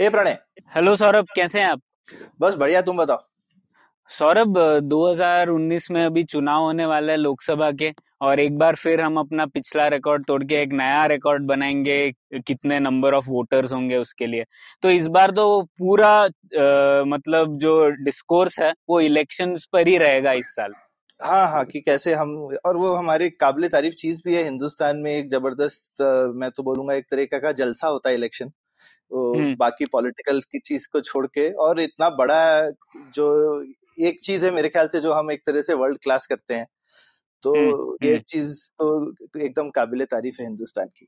हे Pranay. Hello Saurabh कैसे हैं आप? बस बढ़िया तुम बताओ। सौरभ 2019 में अभी चुनाव होने वाला है लोकसभा के और एक बार फिर हम अपना पिछला रिकॉर्ड तोड़ के एक नया रिकॉर्ड बनाएँगे कितने नंबर ऑफ़ वोटर्स होंगे उसके लिए। तो इस बार तो पूरा अ, मतलब जो डिस्कोर्स है वो इलेक्शंस पर ही रहेगा इस साल। हाँ हाँ कि कैसे हम और वो हमारे काबिल तारीफ़ चीज़ भी है हिंदुस्तान में एक ज़बरदस्त मैं तो बोलूँगा एक तरीका का जलसा होता है इलेक्शन बाकी पॉलिटिकल की चीज़ को छोड़ के और इतना बड़ा जो एक चीज़ है मेरे ख्याल से जो हम एक तरह से वर्ल्ड क्लास करते हैं। तो हम्म ये हम्म। चीज़ तो एकदम काबिल तारीफ़ है हिंदुस्तान की।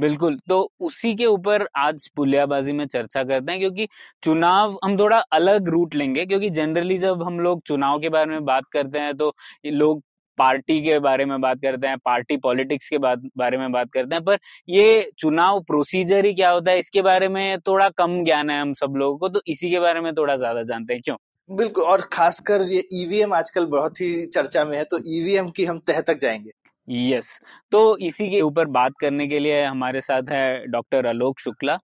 बिल्कुल तो उसी के ऊपर आज पुलियाबाजी में चर्चा करते हैं क्योंकि चुनाव हम थोड़ा अलग रूट लेंगे क्योंकि जनरली जब हम लोग चुनाव के बारे में बात करते हैं तो लोग पार्टी के बारे में बात करते हैं, पार्टी पॉलिटिक्स के बारे में बात करते हैं, पर ये चुनाव प्रोसीजर ही क्या होता है, इसके बारे में थोड़ा कम ज्ञान है हम सब लोगों को तो इसी के बारे में थोड़ा ज़्यादा जानते हैं, क्यों? बिल्कुल, और खासकर ये ईवीएम आजकल बहुत ही चर्चा में है तो ईवीएम की हम तह तक जाएँगे। Yes yes. तो इसी के ऊपर बात करने के लिए हमारे साथ है डॉक्टर आलोक शुक्ला।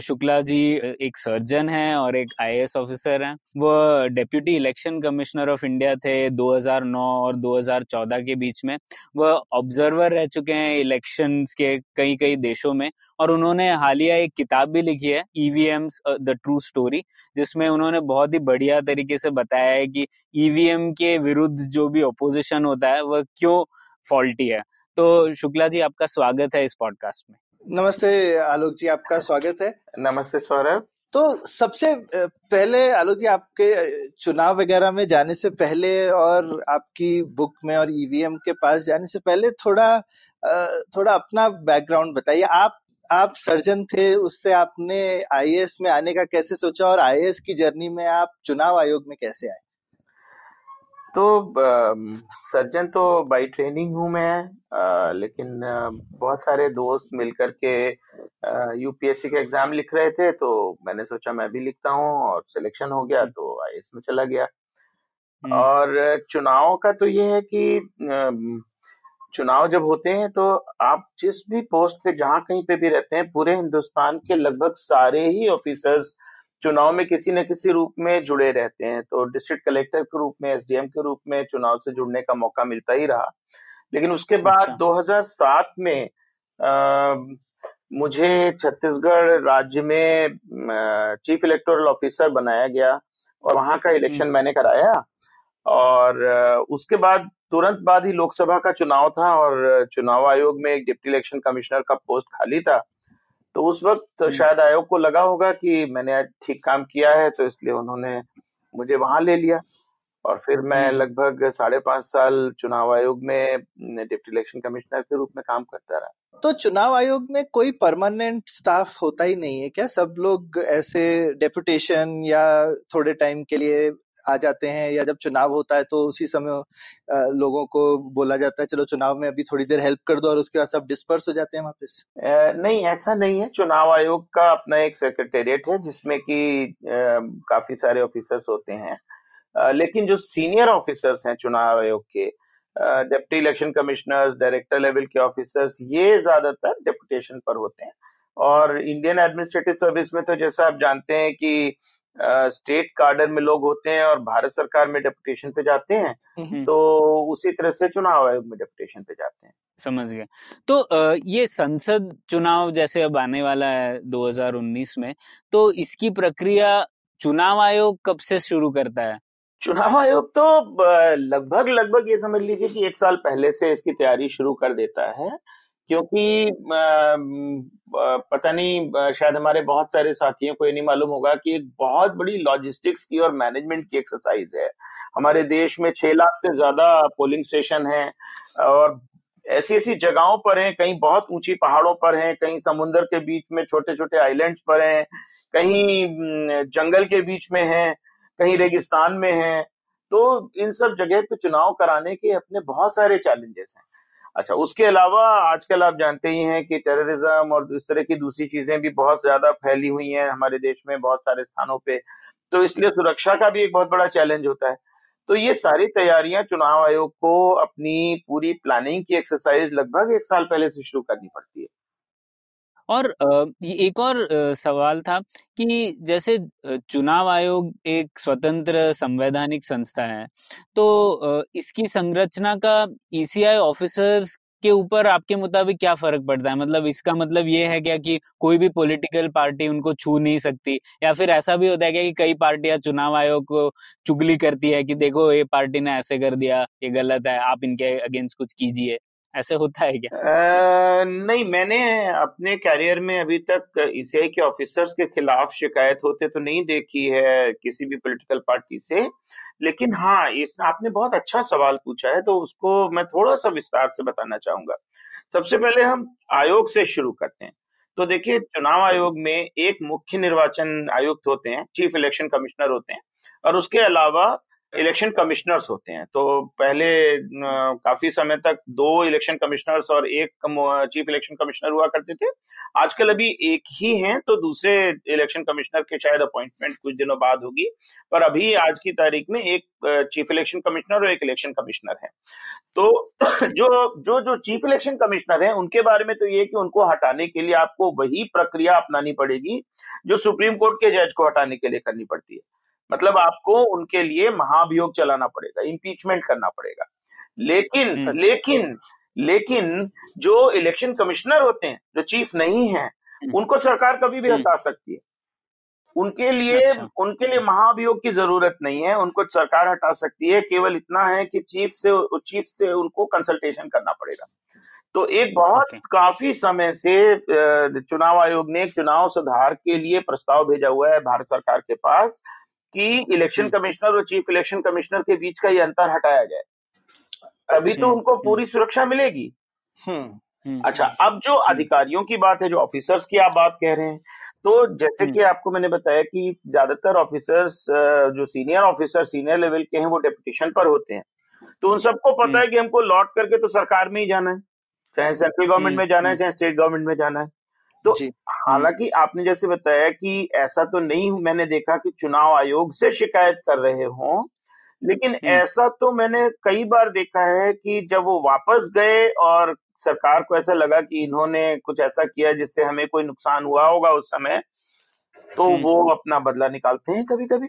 शुक्ला जी एक सर्जन हैं और एक आईएएस ऑफिसर हैं। वो deputy election commissioner of India थे 2009 और 2014 के बीच में। वह ऑब्जर्वर रह चुके हैं इलेक्शंस के कई कई देशों में और उन्होंने हालिया एक किताब भी लिखी है ईवीएम द ट्रू स्टोरी जिसमें उन्होंने बहुत ही बढ़िया तरीके से बताया है कि ईवीएम के विरुद्ध जो भी ऑपोजिशन होता है, वह क्यों फॉल्टी है। तो शुक्ला जी आपका स्वागत है इस पॉडकास्ट में। नमस्ते आलोक जी आपका स्वागत है। नमस्ते सौरभ। तो सबसे पहले आलोक जी आपके चुनाव वगैरह में जाने से पहले और आपकी बुक में और ईवीएम के पास जाने से पहले थोड़ा थोड़ा अपना बैकग्राउंड बताइए। आप आप सर्जन थे उससे आपने आईएएस में आने का कैसे सोचा और आईएएस की जर्नी में आप चुनाव आयोग में कैसे आए? तो सर्जन तो बाई ट्रेनिंग हूँ मैं लेकिन बहुत सारे दोस्त मिलकर के यूपीएससी का एग्ज़ाम लिख रहे थे तो मैंने सोचा मैं भी लिखता हूँ और सिलेक्शन हो गया तो आईएएस में चला गया। हम्म। और चुनाव का तो ये है कि चुनाव जब होते हैं तो आप जिस भी पोस्ट पे जहाँ कहीं पे भी रहते हैं पूरे हिंदुस्तान के लगभग सारे ही ऑफिसर्स चुनाव में किसी न किसी रूप में जुड़े रहते हैं। तो डिस्ट्रिक्ट कलेक्टर के रूप में एसडीएम के रूप में चुनाव से जुड़ने का मौका मिलता ही रहा। लेकिन उसके बाद अच्छा। 2007 में अ, मुझे छत्तीसगढ़ राज्य में चीफ इलेक्टोरल ऑफिसर बनाया गया और वहाँ का हम्म। इलेक्शन मैंने कराया और अ, उसके बाद तुरंत बाद ही लोकसभा का चुनाव था और चुनाव आयोग में एक डिप्टी इलेक्शन कमिश्नर का पोस्ट खाली था। तो उस वक्त हम्म। शायद आयोग को लगा होगा कि मैंने आज ठीक काम किया है तो इसलिए उन्होंने मुझे वहाँ ले लिया। और फिर मैं हम्म। लगभग साढ़े पाँच साल चुनाव आयोग में डिप्टी इलेक्शन कमिश्नर के रूप में काम करता रहा। तो चुनाव आयोग में कोई परमानेंट स्टाफ होता ही नहीं है क्या? सब लोग ऐसे डेपुटेशन या थोड़े टाइम के लिए आ जाते हैं या जब चुनाव होता है तो उसी समय लोगों को बोला जाता है, चलो चुनाव में अभी थोड़ी देर हेल्प कर दो और उसके बाद सब डिस्पर्स हो जाते हैं वापस। नहीं, ऐसा नहीं है। चुनाव आयोग का अपना एक सेक्रेटेरिएट है, जिसमें कि काफ़ी सारे ऑफिसर्स होते हैं। लेकिन जो सीनियर ऑफिसर्स हैं चुनाव आयोग के deputy election commissioners director level के ऑफिसर्स ये ज़्यादातर डेपुटेशन पर होते हैं। और इंडियन एडमिनिस्ट्रेटिव सर्विस में तो जैसा आप जानते हैं कि स्टेट कार्डर में लोग होते हैं और भारत सरकार में डेपुटेशन पे जाते हैं हम्म तो उसी तरह से चुनाव आयोग में डेपुटेशन पे जाते हैं। समझ गया। तो ये संसद चुनाव जैसे अब आने वाला है 2019 में तो इसकी प्रक्रिया चुनाव आयोग कब से शुरू करता है? चुनाव आयोग तो लगभग लगभग ये समझ लीजिए कि एक साल पहले से इसकी तैयारी शुरू कर देता है। क्योंकि पता नहीं शायद हमारे बहुत सारे साथियों को ये नहीं मालूम होगा कि एक बहुत बड़ी लॉजिस्टिक्स की और मैनेजमेंट की एक्सरसाइज है। हमारे देश में छह लाख से ज़्यादा पोलिंग स्टेशन हैं और ऐसी ऐसी जगहों पर हैं, कहीं बहुत ऊँची पहाड़ों पर हैं, कहीं समुन्द्र के बीच में छोटे छोटे आइलैंड्स पर हैं, कहीं जंगल के बीच में हैं, कहीं रेगिस्तान में हैं। तो इन सब जगह पे चुनाव कराने के अपने बहुत सारे चैलेंजेस हैं। अच्छा उसके अलावा आजकल आप जानते ही हैं कि टेररिज्म और इस तरह की दूसरी चीज़ें भी बहुत ज़्यादा फैली हुई हैं हमारे देश में, बहुत सारे स्थानों पे। तो इसलिए सुरक्षा का भी एक बहुत बड़ा चैलेंज होता है। तो ये सारी तैयारियाँ चुनाव आयोग को अपनी पूरी प्लानिंग की एक्सरसाइज लगभग एक साल पहले से शुरू करनी पड़ती है। और एक और सवाल था कि जैसे चुनाव आयोग एक स्वतंत्र संवैधानिक संस्था है तो इसकी संरचना का ईसीआई ऑफिसर्स के ऊपर आपके मुताबिक क्या फ़र्क पड़ता है? मतलब इसका मतलब ये है क्या कि कोई भी पॉलिटिकल पार्टी उनको छू नहीं सकती? या फिर ऐसा भी होता है क्या कि कई पार्टियाँ चुनाव आयोग को चुगली करती है कि देखो, ये पार्टी ने ऐसे कर दिया, ये गलत है, आप इनके अगेंस्ट कुछ कीजिए। ऐसे होता है क्या? आ, नहीं मैंने अपने कैरियर में अभी तक ईसीआई के ऑफिसर्स के खिलाफ शिकायत होते तो नहीं देखी है किसी भी पॉलिटिकल पार्टी से। लेकिन हाँ इस आपने बहुत अच्छा सवाल पूछा है तो उसको मैं थोड़ा सा विस्तार से बताना चाहूँगा। सबसे पहले हम आयोग से शुरू करते हैं। तो देखिए चुनाव आयोग में एक मुख्य निर्वाचन आयुक्त होते हैं चीफ इलेक्शन कमिश्नर होते हैं। और उसके अलावा इलेक्शन कमिश्नर्स होते हैं। तो पहले काफ़ी समय तक दो इलेक्शन कमिश्नर्स और एक चीफ इलेक्शन कमिश्नर हुआ करते थे। आजकल अभी एक ही हैं तो दूसरे इलेक्शन कमिश्नर के शायद अपॉइंटमेंट कुछ दिनों बाद होगी। पर अभी आज की तारीख में एक चीफ इलेक्शन कमिश्नर और एक इलेक्शन कमिश्नर है। तो जो जो जो चीफ इलेक्शन कमिश्नर है, उनके बारे में तो ये कि उनको हटाने के लिए आपको वही प्रक्रिया अपनानी पड़ेगी, जो सुप्रीम कोर्ट के जज को हटाने के लिए करनी पड़ती है। मतलब आपको उनके लिए महाभियोग चलाना पड़ेगा इम्पीचमेंट करना पड़ेगा लेकिन अच्छा। लेकिन लेकिन जो इलेक्शन कमिश्नर होते हैं जो चीफ नहीं है हम्म। उनको सरकार कभी भी हम्म। हटा सकती है उनके लिए अच्छा। उनके लिए महाभियोग की ज़रूरत नहीं है उनको सरकार हटा सकती है केवल इतना है कि चीफ से चीफ से उनको कंसल्टेशन करना पड़ेगा तो एक बहुत okay. काफ़ी समय से चुनाव आयोग ने चुनाव सुधार के लिए प्रस्ताव भेजा हुआ है भारत सरकार के पास कि इलेक्शन कमिश्नर और चीफ इलेक्शन कमिश्नर के बीच का ये अंतर हटाया जाए। अभी तो उनको पूरी सुरक्षा मिलेगी। हम्म, हम्म। अच्छा अब जो अधिकारियों की बात है जो ऑफिसर्स की आप बात कह रहे हैं तो जैसे कि आपको मैंने बताया कि ज़्यादातर ऑफिसर्स जो सीनियर ऑफिसर सीनियर लेवल के हैं वो डेपुटेशन पर होते हैं। तो उन सबको पता है कि हमको लौट करके तो सरकार में ही जाना है। चाहे सेंट्रल गवर्नमेंट में जाना है चाहे स्टेट गवर्नमेंट में जाना है। तो हालाँकि आपने जैसे बताया कि ऐसा तो नहीं मैंने देखा कि चुनाव आयोग से शिकायत कर रहे हों लेकिन ऐसा तो मैंने कई बार देखा है कि जब वो वापस गए और सरकार को ऐसा लगा कि इन्होंने कुछ ऐसा किया जिससे हमें कोई नुकसान हुआ होगा उस समय तो वो अपना बदला निकालते हैं कभी कभी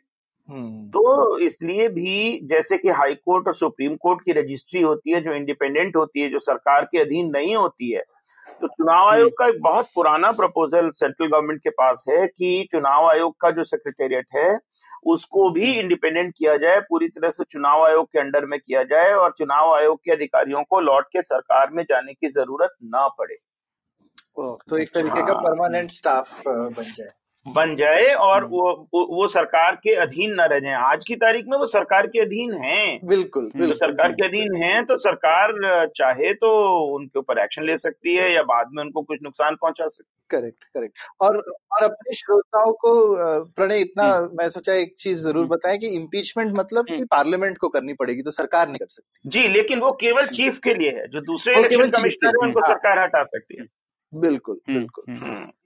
तो इसलिए भी जैसे कि हाई कोर्ट और सुप्रीम कोर्ट की रजिस्ट्री होती है जो इंडिपेंडेंट होती है जो सरकार के अधीन नहीं होती है तो चुनाव आयोग का एक बहुत पुराना प्रपोजल सेंट्रल गवर्नमेंट के पास है कि चुनाव आयोग का जो सेक्रेटेरिएट है उसको भी इंडिपेंडेंट किया जाए पूरी तरह से चुनाव आयोग के अंडर में किया जाए और चुनाव आयोग के अधिकारियों को लौट के सरकार में जाने की ज़रूरत ना पड़े। तो एक तरीके का परमानेंट हाँ। स्टाफ बन जाए। बन जाए और हम्म। वो वो सरकार के अधीन न रह जाए। आज की तारीख में वो सरकार के अधीन हैं। बिल्कुल, हम्म, बिल्कुल सरकार बिल्कुल, के अधीन हैं तो सरकार चाहे तो उनके ऊपर एक्शन ले सकती है या बाद में उनको कुछ नुकसान पहुँचा सकती है करेक्ट करेक्ट। और और अपने श्रोताओं को प्रणय इतना हम्म। मैं सोचा एक चीज़ ज़रूर बताएँ कि इम्पीचमेंट मतलब कि पार्लियामेंट को करनी पड़ेगी तो सरकार नहीं कर सकती। जी लेकिन वो केवल चीफ के लिए है जो दूसरे इलेक्शन कमिश्नर है उनको हाँ। सरकार हटा सकती है। बिल्कुल बिल्कुल।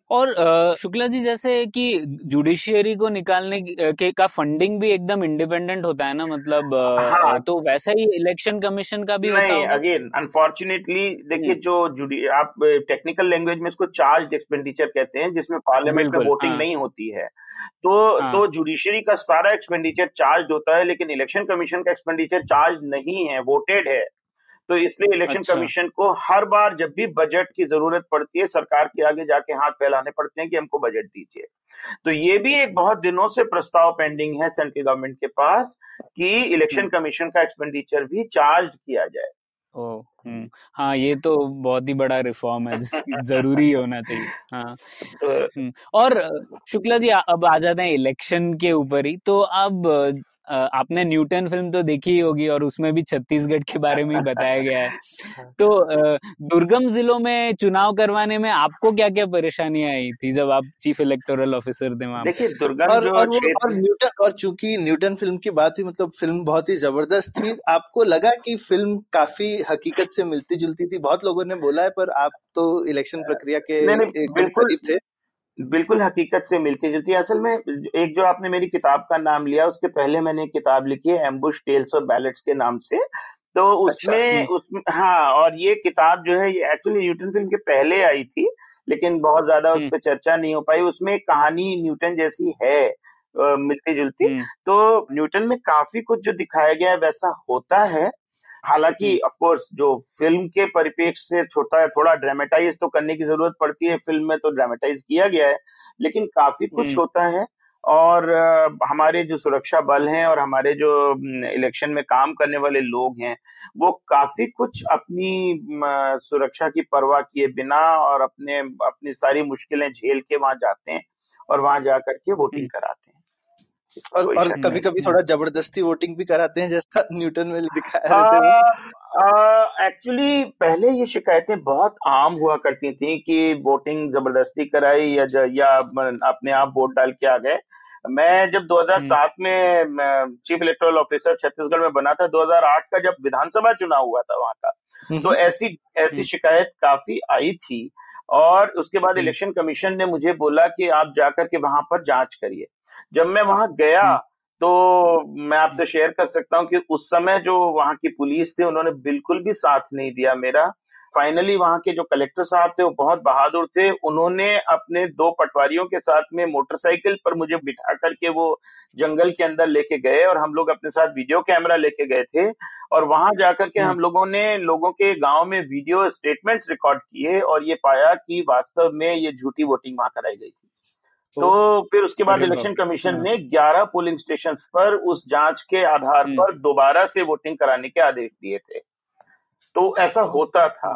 और शुक्ला जी जैसे कि जुडिशियरी को निकालने के का फंडिंग भी एकदम इंडिपेंडेंट होता है ना मतलब हाँ, तो वैसा ही इलेक्शन कमीशन का भी नहीं अगेन अनफॉर्चुनेटली देखिए हम्म। जो जुडी आप टेक्निकल लैंग्वेज में इसको चार्ज एक्सपेंडिचर कहते हैं जिसमें पार्लियामेंट में वोटिंग हाँ. नहीं होती है तो हाँ. तो जुडिशरी का सारा एक्सपेंडिचर चार्ज होता है लेकिन इलेक्शन कमीशन का एक्सपेंडिचर चार्ज नहीं है वोटेड है तो इसलिए इलेक्शन अच्छा। कमीशन को हर बार जब भी बजट की ज़रूरत पड़ती है सरकार के आगे जाके हाथ फैलाने पड़ते हैं कि हमको बजट दीजिए। तो ये भी एक बहुत दिनों से प्रस्ताव पेंडिंग है सेंट्रल गवर्नमेंट के पास कि इलेक्शन हम्म। कमीशन का एक्सपेंडिचर भी चार्ज किया जाए। ओ हम्म। हाँ ये तो बहुत ही बड़ा रिफॉर्म है जिसकी ज़रूरी होना चाहिए। हाँ। तो, और शुक्ला जी अब आ जाते हैं इलेक्शन के ऊपर ही तो अब आपने न्यूटन फ़िल्म तो देखी ही होगी और उसमें भी छत्तीसगढ़ के बारे में ही बताया गया है। तो दुर्गम जिलों में चुनाव करवाने में आपको क्या क्या परेशानियाँ आई थी जब आप चीफ इलेक्टोरल ऑफिसर थे वहाँ देखिए दुर्गम और, और, और न्यूटन और चूँकि न्यूटन फ़िल्म की बात ही मतलब फ़िल्म बहुत ही ज़बरदस्त थी। आपको लगा कि फ़िल्म काफ़ी हकीकत से मिलती जुलती थी? बहुत लोगों ने बोला है पर आप तो इलेक्शन प्रक्रिया के बिल्कुल थे। बिल्कुल हकीकत से मिलती जुलती है असल में एक जो आपने मेरी किताब का नाम लिया उसके पहले मैंने एक किताब लिखी है एम्बुश टेल्स और बैलेट्स के नाम से। तो उसमें अच्छा, उसमें हाँ और ये किताब जो है ये एक्चुअली न्यूटन फ़िल्म के पहले आई थी लेकिन बहुत ज़्यादा उस पर चर्चा नहीं हो पाई। उसमें कहानी न्यूटन जैसी है मिलती जुलती तो न्यूटन में काफ़ी कुछ जो दिखाया गया है वैसा होता है। हालाँकि ऑफ़ कोर्स जो फ़िल्म के परिपेक्ष से छोटा है थोड़ा ड्रामेटाइज तो करने की ज़रूरत पड़ती है फ़िल्म में तो ड्रामेटाइज किया गया है लेकिन काफ़ी कुछ होता है और हमारे जो सुरक्षा बल हैं और हमारे जो इलेक्शन में काम करने वाले लोग हैं वो काफ़ी कुछ अपनी सुरक्षा की परवाह किए बिना और अपने अपनी सारी मुश्किलें झेल के वहाँ जाते हैं और वहाँ जाकर के वोटिंग कराते हैं। और और कभी कभी थोड़ा ज़बरदस्ती वोटिंग भी कराते हैं जैसा न्यूटन में दिखाया रहते एक्चुअली पहले ये शिकायतें बहुत आम हुआ करती थी कि वोटिंग ज़बरदस्ती कराई या या अपने आप वोट डाल के आ गए। मैं जब 2007 में चीफ इलेक्टोरल ऑफिसर छत्तीसगढ़ में बना था 2008 का जब विधानसभा चुनाव हुआ था वहाँ का तो ऐसी ऐसी शिकायत काफ़ी आई थी। और उसके बाद इलेक्शन कमीशन ने मुझे बोला कि आप जाकर के वहाँ पर जाँच करिए। जब मैं वहाँ गया हम्म। तो मैं आपसे शेयर कर सकता हूँ कि उस समय जो वहाँ की पुलिस थी उन्होंने बिल्कुल भी साथ नहीं दिया मेरा फाइनली वहाँ के जो कलेक्टर साहब थे वो बहुत बहादुर थे उन्होंने अपने दो पटवारियों के साथ में मोटरसाइकिल पर मुझे बिठा करके वो जंगल के अंदर लेके गए और हम लोग अपने साथ वीडियो कैमरा लेके गए थे और वहाँ जाकर के हम्म। हम लोगों ने लोगों के गाँव में वीडियो स्टेटमेंट्स रिकॉर्ड किए और ये पाया कि वास्तव में ये झूठी वोटिंग वहाँ कराई गई थी तो, तो फिर उसके बाद इलेक्शन कमीशन हाँ। ने 11 पोलिंग स्टेशन पर उस जाँच के आधार हम्म। पर दोबारा से वोटिंग कराने के आदेश दिए थे तो ऐसा होता था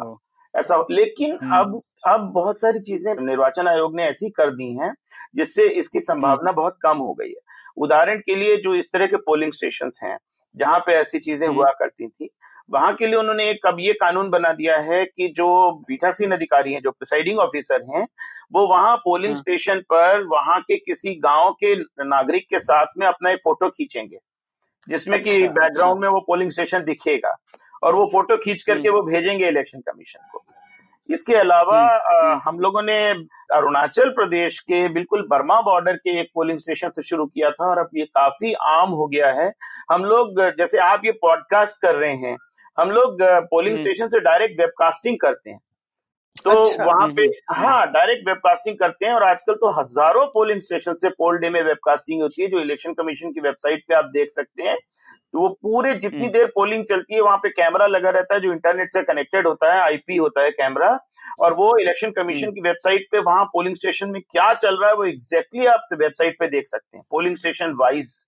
ऐसा लेकिन हम्म। अब अब बहुत सारी चीज़ें निर्वाचन आयोग ने ऐसी कर दी हैं जिससे इसकी संभावना हम्म। बहुत कम हो गई है उदाहरण के लिए जो इस तरह के पोलिंग स्टेशन हैं जहाँ पे ऐसी चीज़ें हुआ करती थी वहाँ के लिए उन्होंने एक अब ये कानून बना दिया है कि जो पीठासीन अधिकारी हैं जो प्रिसाइडिंग ऑफिसर हैं वो वहाँ पोलिंग हाँ। स्टेशन पर वहाँ के किसी गाँव के नागरिक के साथ में अपना एक फ़ोटो खींचेंगे जिसमें अच्छा, कि बैकग्राउंड अच्छा। में वो पोलिंग स्टेशन दिखेगा और वो फ़ोटो खींच करके हम्म। वो भेजेंगे इलेक्शन कमीशन को इसके अलावा हम्म, हम्म। हम लोगों ने अरुणाचल प्रदेश के बिल्कुल बर्मा बॉर्डर के एक पोलिंग स्टेशन से शुरू किया था और अब ये काफ़ी आम हो गया है हम लोग जैसे आप ये पॉडकास्ट कर रहे हैं हम लोग पोलिंग स्टेशन से डायरेक्ट वेबकास्टिंग करते हैं। तो अच्छा, वहाँ पे हाँ डायरेक्ट वेबकास्टिंग करते हैं और आजकल तो हज़ारों पोलिंग स्टेशन से पोल डे में वेबकास्टिंग होती है जो इलेक्शन कमीशन की वेबसाइट पे आप देख सकते हैं। तो वो पूरे जितनी देर पोलिंग चलती है वहाँ पे कैमरा लगा रहता है जो इंटरनेट से कनेक्टेड होता है आईपी होता है कैमरा और वो इलेक्शन कमीशन की वेबसाइट पे वहाँ पोलिंग स्टेशन में क्या चल रहा है वो एग्जैक्टली exactly आप वेबसाइट पे देख सकते हैं पोलिंग स्टेशन वाइज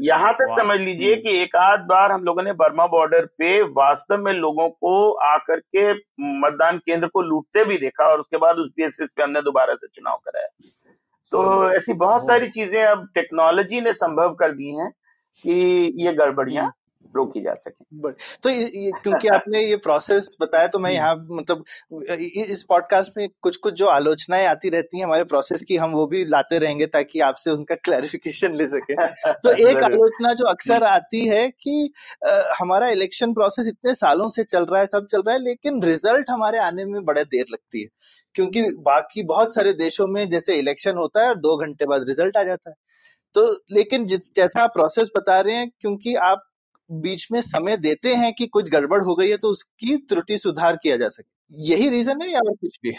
यहाँ तक समझ लीजिए हम्म। कि एक आध बार हम लोगों ने बर्मा बॉर्डर पे वास्तव में लोगों को आकर के मतदान केंद्र को लूटते भी देखा और उसके बाद उस बेसिस पे हमने दोबारा से चुनाव कराया। तो ऐसी बहुत सारी चीज़ें अब टेक्नोलॉजी ने संभव कर दी हैं कि ये गड़बड़ियाँ रोकी जा सके। तो ये, क्योंकि आपने ये प्रोसेस बताया तो मैं। यहाँ मतलब इस पॉडकास्ट में कुछ कुछ जो आलोचनाएँ आती रहती हैं हमारे प्रोसेस की हम वो भी लाते रहेंगे ताकि आपसे उनका क्लैरिफिकेशन ले सके। तो एक आलोचना जो अक्सर। आती है कि आ, हमारा इलेक्शन प्रोसेस इतने सालों से चल रहा है सब चल रहा है लेकिन रिज़ल्ट हमारे आने में बड़े देर लगती है। क्योंकि बाकी बहुत सारे देशों में जैसे इलेक्शन होता है और दो घंटे बाद रिज़ल्ट आ जाता है। तो लेकिन जिस जैसा आप प्रोसेस बता रहे हैं क्योंकि आप बीच में समय देते हैं कि कुछ गड़बड़ हो गई है तो उसकी त्रुटि सुधार किया जा सके। यही रीजन है या और कुछ भी?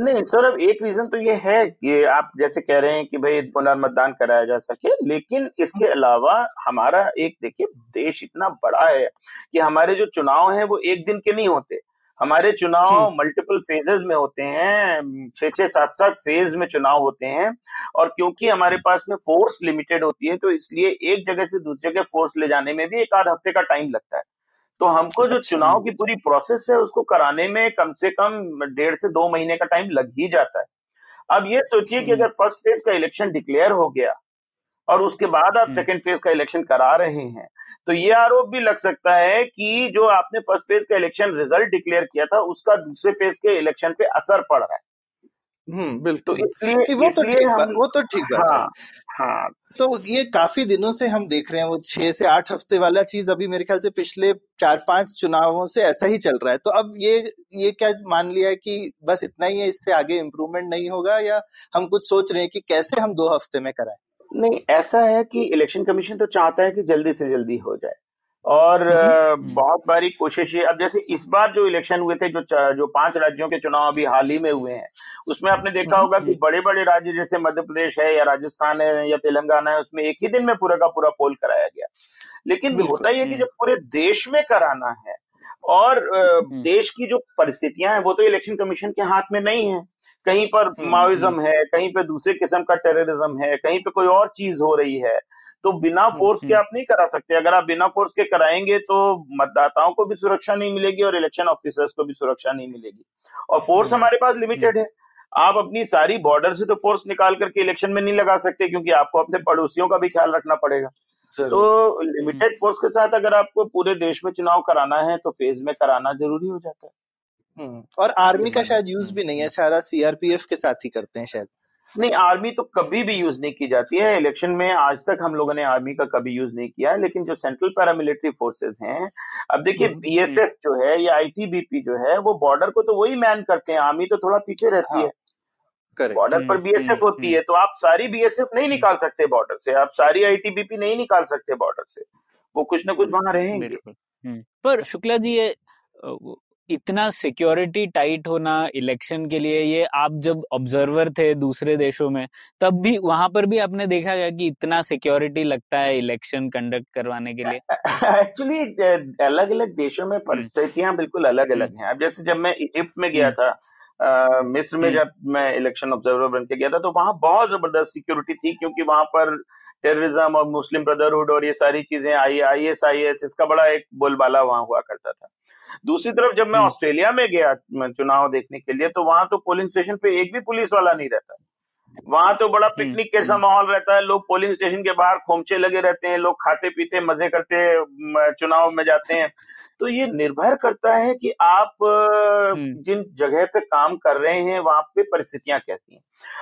नहीं सौरभ एक रीजन तो ये है कि आप जैसे कह रहे हैं कि भाई पुनर्मतदान कराया जा सके लेकिन इसके अलावा हमारा एक देखिए देश इतना बड़ा है कि हमारे जो चुनाव हैं वो एक दिन के नहीं होते। हमारे चुनाव मल्टीपल हम्म। फेजेस में होते हैं छह छह सात सात फ़ेज़ में चुनाव होते हैं और क्योंकि हमारे पास में फोर्स लिमिटेड होती है तो इसलिए एक जगह से दूसरी जगह फोर्स ले जाने में भी एक आध हफ़्ते का टाइम लगता है तो हमको जो अच्छा। चुनाव की पूरी प्रोसेस है उसको कराने में कम से कम डेढ़ से दो महीने का टाइम लग ही जाता है अब ये सोचिए कि हम्म। अगर फ़र्स्ट फ़ेज़ का इलेक्शन डिक्लेयर हो गया और उसके बाद आप सेकेंड फ़ेज़ का इलेक्शन करा रहे हैं तो ये आरोप भी लग सकता है कि जो आपने फ़र्स्ट फ़ेज़ का इलेक्शन रिज़ल्ट डिक्लेयर किया था उसका दूसरे फ़ेज़ के इलेक्शन पे असर पड़ रहा है। हम्म तो बिल्कुल इसलिए वो तो ठीक हम वो तो ठीक बात हाँ। हाँ तो ये काफ़ी दिनों से हम देख रहे हैं वो छह से आठ हफ़्ते वाला चीज़ अभी मेरे ख्याल से पिछले चार पाँच चुनावों से ऐसा ही चल रहा है। तो अब ये ये क्या मान लिया है कि बस इतना ही है इससे आगे इम्प्रूवमेंट नहीं होगा या हम कुछ सोच रहे हैं कि कैसे हम दो हफ़्ते में कराएँ? नहीं ऐसा है कि इलेक्शन कमीशन तो चाहता है कि जल्दी से जल्दी हो जाए। और हम्म। बहुत बारी कोशिश ये अब जैसे इस बार जो इलेक्शन हुए थे जो जो पाँच राज्यों के चुनाव अभी हाल ही में हुए हैं उसमें आपने देखा हम्म। होगा कि बड़े बड़े राज्य जैसे मध्य प्रदेश है या राजस्थान है या तेलंगाना है उसमें एक ही दिन में पूरा का पूरा पोल कराया गया। लेकिन होता ये है कि हम्म। जब पूरे देश में कराना है और देश की जो परिस्थितियाँ हैं वो तो इलेक्शन कमीशन के हाथ में नहीं है। कहीं पर हम्म हम्म माओइज्म है कहीं पे दूसरे किस्म का टेररिज्म है कहीं पे कोई और चीज़ हो रही है तो बिना फोर्स के हम्म। आप नहीं करा सकते। अगर आप बिना फोर्स के कराएँगे तो मतदाताओं को भी सुरक्षा नहीं मिलेगी और इलेक्शन ऑफिसर्स को भी सुरक्षा नहीं मिलेगी। और फोर्स हम्म हमारे पास हम्म। लिमिटेड है। आप अपनी सारी बॉर्डर से तो फोर्स निकाल करके इलेक्शन में नहीं लगा सकते क्योंकि आपको अपने पड़ोसियों का भी ख्याल रखना पड़ेगा। तो हम्म। लिमिटेड फोर्स के साथ अगर आपको पूरे देश में चुनाव कराना है तो फ़ेज़ में कराना ज़रूरी हो जाता है। हम्म और आर्मी का शायद यूज़ हम्म भी नहीं है सारा सीआरपीएफ के साथ ही करते हैं शायद। नहीं आर्मी तो कभी भी यूज़ नहीं की जाती है। इलेक्शन में आज तक हम लोगों ने आर्मी का कभी यूज़ नहीं किया है लेकिन जो सेंट्रल पैरामिलिट्री फोर्सेस हैं अब देखिए हम्म हम्म बीएसएफ जो। है या आईटीबीपी जो है वो बॉर्डर को तो वही मैन करते हैं। आर्मी तो थोड़ा पीछे रहती हाँ। है बॉर्डर हम्म पर बीएसएफ हम्म होती है तो आप सारी बीएसएफ नहीं हम्म निकाल सकते बॉर्डर से। आप सारी आईटीबीपी नहीं निकाल सकते बॉर्डर से। वो कुछ ना कुछ वहाँ रहेंगे। हम्म पर शुक्ला जी ये इतना सिक्योरिटी टाइट होना इलेक्शन के लिए ये आप जब ऑब्जर्वर थे दूसरे देशों में तब भी वहाँ पर भी आपने देखा गया कि इतना सिक्योरिटी लगता है इलेक्शन कंडक्ट करवाने के लिए? एक्चुअली अलग अलग देशों में हम्म। परिस्थितियाँ बिल्कुल अलग अलग हैं। अब जैसे जब मैं इजिप्ट में गया हम्म। था मिस्र में हम्म। जब मैं इलेक्शन ऑब्जर्वर बन के गया था तो वहाँ बहुत ज़बरदस्त सिक्योरिटी थी क्योंकि वहाँ पर टेररिज्म और मुस्लिम ब्रदरहुड और ये सारी चीज़ें आई आई एस आई एस इसका बड़ा एक बोलबाला वहाँ हुआ करता था। दूसरी तरफ़ जब मैं हम्म। ऑस्ट्रेलिया में गया चुनाव देखने के लिए तो वहाँ तो पोलिंग स्टेशन पे एक भी पुलिस वाला नहीं रहता। वहाँ तो बड़ा हम्म। पिकनिक हम्म माहौल रहता है लोग पोलिंग स्टेशन के बाहर खोमचे लगे रहते हैं लोग खाते पीते मज़े करते चुनाव में जाते हैं। तो ये निर्भर करता है कि आप हम्म। जिन जगह पे काम कर रहे हैं वहाँ पे परिस्थितियाँ कैसी हैं।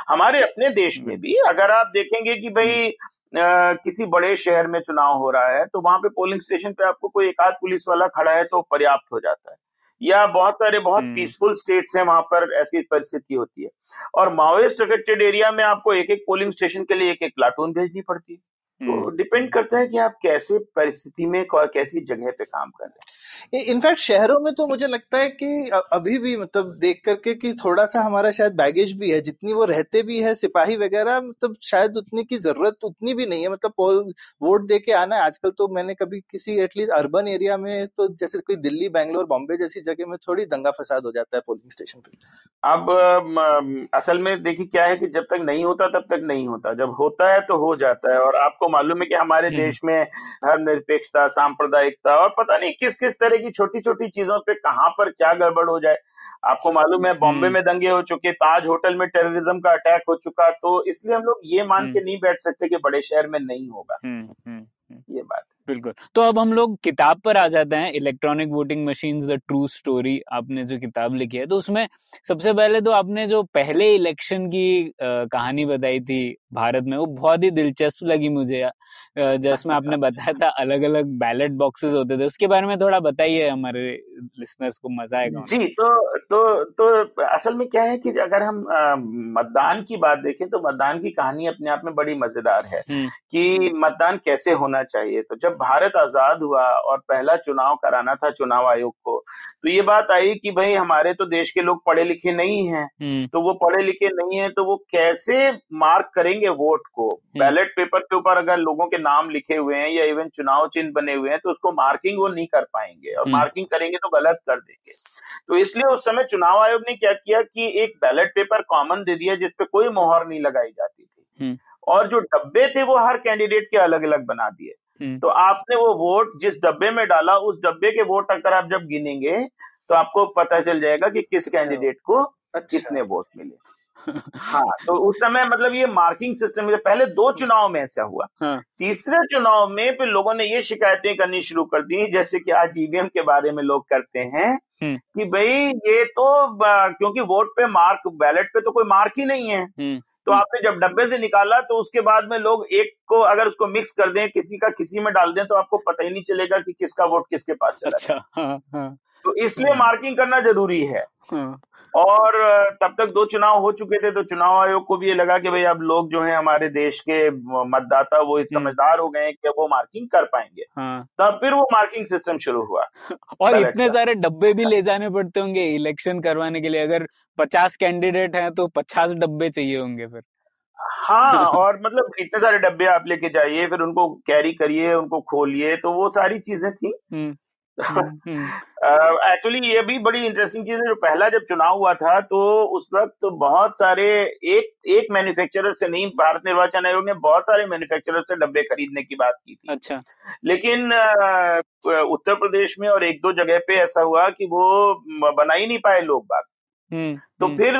हमारे अपने देश में भी अगर आप देखेंगे कि भाई किसी बड़े शहर में चुनाव हो रहा है तो वहाँ पे पोलिंग स्टेशन पे आपको कोई एक आध पुलिस वाला खड़ा है तो पर्याप्त हो जाता है। या बहुत सारे बहुत हम्म। पीसफुल स्टेट्स हैं वहाँ पर ऐसी परिस्थिति होती है। और माओइस्ट अफेक्टेड एरिया में आपको एक एक पोलिंग स्टेशन के लिए एक एक प्लाटून भेजनी पड़ती है। तो हम्म। डिपेंड करता है कि आप कैसे परिस्थिति में और कैसी जगह पे काम कर रहे हैं। इनफैक्ट शहरों में तो मुझे लगता है कि अभी भी मतलब देख करके कि थोड़ा सा हमारा शायद बैगेज भी है जितनी वो रहते भी है सिपाही वगैरह मतलब शायद उतनी की ज़रूरत उतनी भी नहीं है। मतलब पोल वोट दे के आना है। आजकल तो मैंने कभी किसी एटलीस्ट अर्बन एरिया में तो जैसे कोई दिल्ली बैंगलोर बॉम्बे जैसी जगह में थोड़ी दंगा फसाद हो जाता है पोलिंग स्टेशन पे। अब असल में देखिए क्या है कि जब तक नहीं होता तब तक नहीं होता। जब होता है तो हो जाता है। और आपको मालूम है कि हमारे देश में धर्मनिरपेक्षता सांप्रदायिकता और पता नहीं किस किस तरह की छोटी छोटी चीज़ों पे कहाँ पर क्या गड़बड़ हो जाए। आपको मालूम है बॉम्बे हम्म। में दंगे हो चुके ताज होटल में टेररिज्म का अटैक हो चुका तो इसलिए हम लोग ये मान के हम्म। नहीं बैठ सकते कि बड़े शहर में नहीं होगा। हम्म ये बात बिल्कुल। तो अब हम लोग किताब पर आ जाते हैं electronic voting machine the true story आपने जो किताब लिखी है तो उसमें सबसे पहले तो आपने जो पहले इलेक्शन की अ, कहानी बताई थी भारत में वो बहुत ही दिलचस्प लगी मुझे जिसमें आपने बताया था अलग अलग बैलेट बॉक्सेस होते थे उसके बारे में थोड़ा बताइए हमारे लिसनर्स को मज़ा आएगा जी तो तो तो असल में क्या है कि अगर हम मतदान की बात देखें तो मतदान की कहानी अपने आप में बड़ी मज़ेदार है। कि मतदान कैसे होना चाहिए। तो जब भारत आज़ाद हुआ और पहला चुनाव कराना था चुनाव आयोग को तो ये बात आई कि भाई हमारे तो देश के लोग पढ़े लिखे नहीं हैं। हम्म। तो वो पढ़े लिखे नहीं है तो वो कैसे मार्क करेंगे वोट को? हम्म। बैलेट पेपर के ऊपर अगर लोगों के नाम लिखे हुए हैं या इवन चुनाव चिन्ह बने हुए हैं तो उसको मार्किंग वो नहीं कर पाएँगे। और हम्म। मार्किंग करेंगे तो गलत कर देंगे। तो इसलिए उस समय चुनाव आयोग ने क्या किया कि एक बैलेट पेपर कॉमन दे दिया जिसपे कोई मोहर नहीं लगाई जाती थी। और जो डब्बे थे वो हर कैंडिडेट के अलग अलग बना दिए। तो आपने वो वोट जिस डब्बे में डाला उस डब्बे के वोट अगर आप जब गिनेंगे तो आपको पता चल जाएगा कि किस कैंडिडेट को अच्छा। कितने वोट मिले। हाँ तो उस समय मतलब ये मार्किंग सिस्टम पहले दो चुनाव में ऐसा हुआ। हाँ, तीसरे चुनाव में फिर लोगों ने ये शिकायतें करनी शुरू कर दी जैसे कि आज ईवीएम के बारे में लोग करते हैं हम्म। कि भाई ये तो क्योंकि वोट पे मार्क बैलेट पे तो कोई मार्क ही नहीं है। हम्म, तो आपने जब डब्बे से निकाला तो उसके बाद में लोग एक को अगर उसको मिक्स कर दें किसी का किसी में डाल दें तो आपको पता ही नहीं चलेगा कि किसका वोट किसके पास चला अच्छा हाँ हाँ। तो इसलिए मार्किंग करना ज़रूरी है। हाँ। और तब तक दो चुनाव हो चुके थे तो चुनाव आयोग को भी ये लगा कि भाई अब लोग जो है हमारे देश के मतदाता वो हम्म। समझदार हो गए हैं कि वो मार्किंग कर पाएँगे। हाँ। तब फिर वो मार्किंग सिस्टम शुरू हुआ। और इतने सारे डब्बे भी ले जाने पड़ते होंगे इलेक्शन करवाने के लिए। अगर पचास कैंडिडेट हैं तो पचास डब्बे चाहिए होंगे फिर। हाँ और मतलब इतने सारे डब्बे आप लेके जाइए फिर उनको कैरी करिए उनको खोलिए तो वो सारी चीज़ें थी। एक्चुअली ये भी बड़ी इंटरेस्टिंग चीज़ है जो पहला जब चुनाव हुआ था तो उस वक्त तो बहुत सारे एक एक मैन्युफैक्चरर से नहीं भारत निर्वाचन आयोग ने बहुत सारे मैन्युफैक्चरर से डब्बे खरीदने की बात की थी। अच्छा। लेकिन अ, उत्तर प्रदेश में और एक दो जगह पे ऐसा हुआ कि वो बना ही नहीं पाए लोग बाग। हम्म तो हम्म, फिर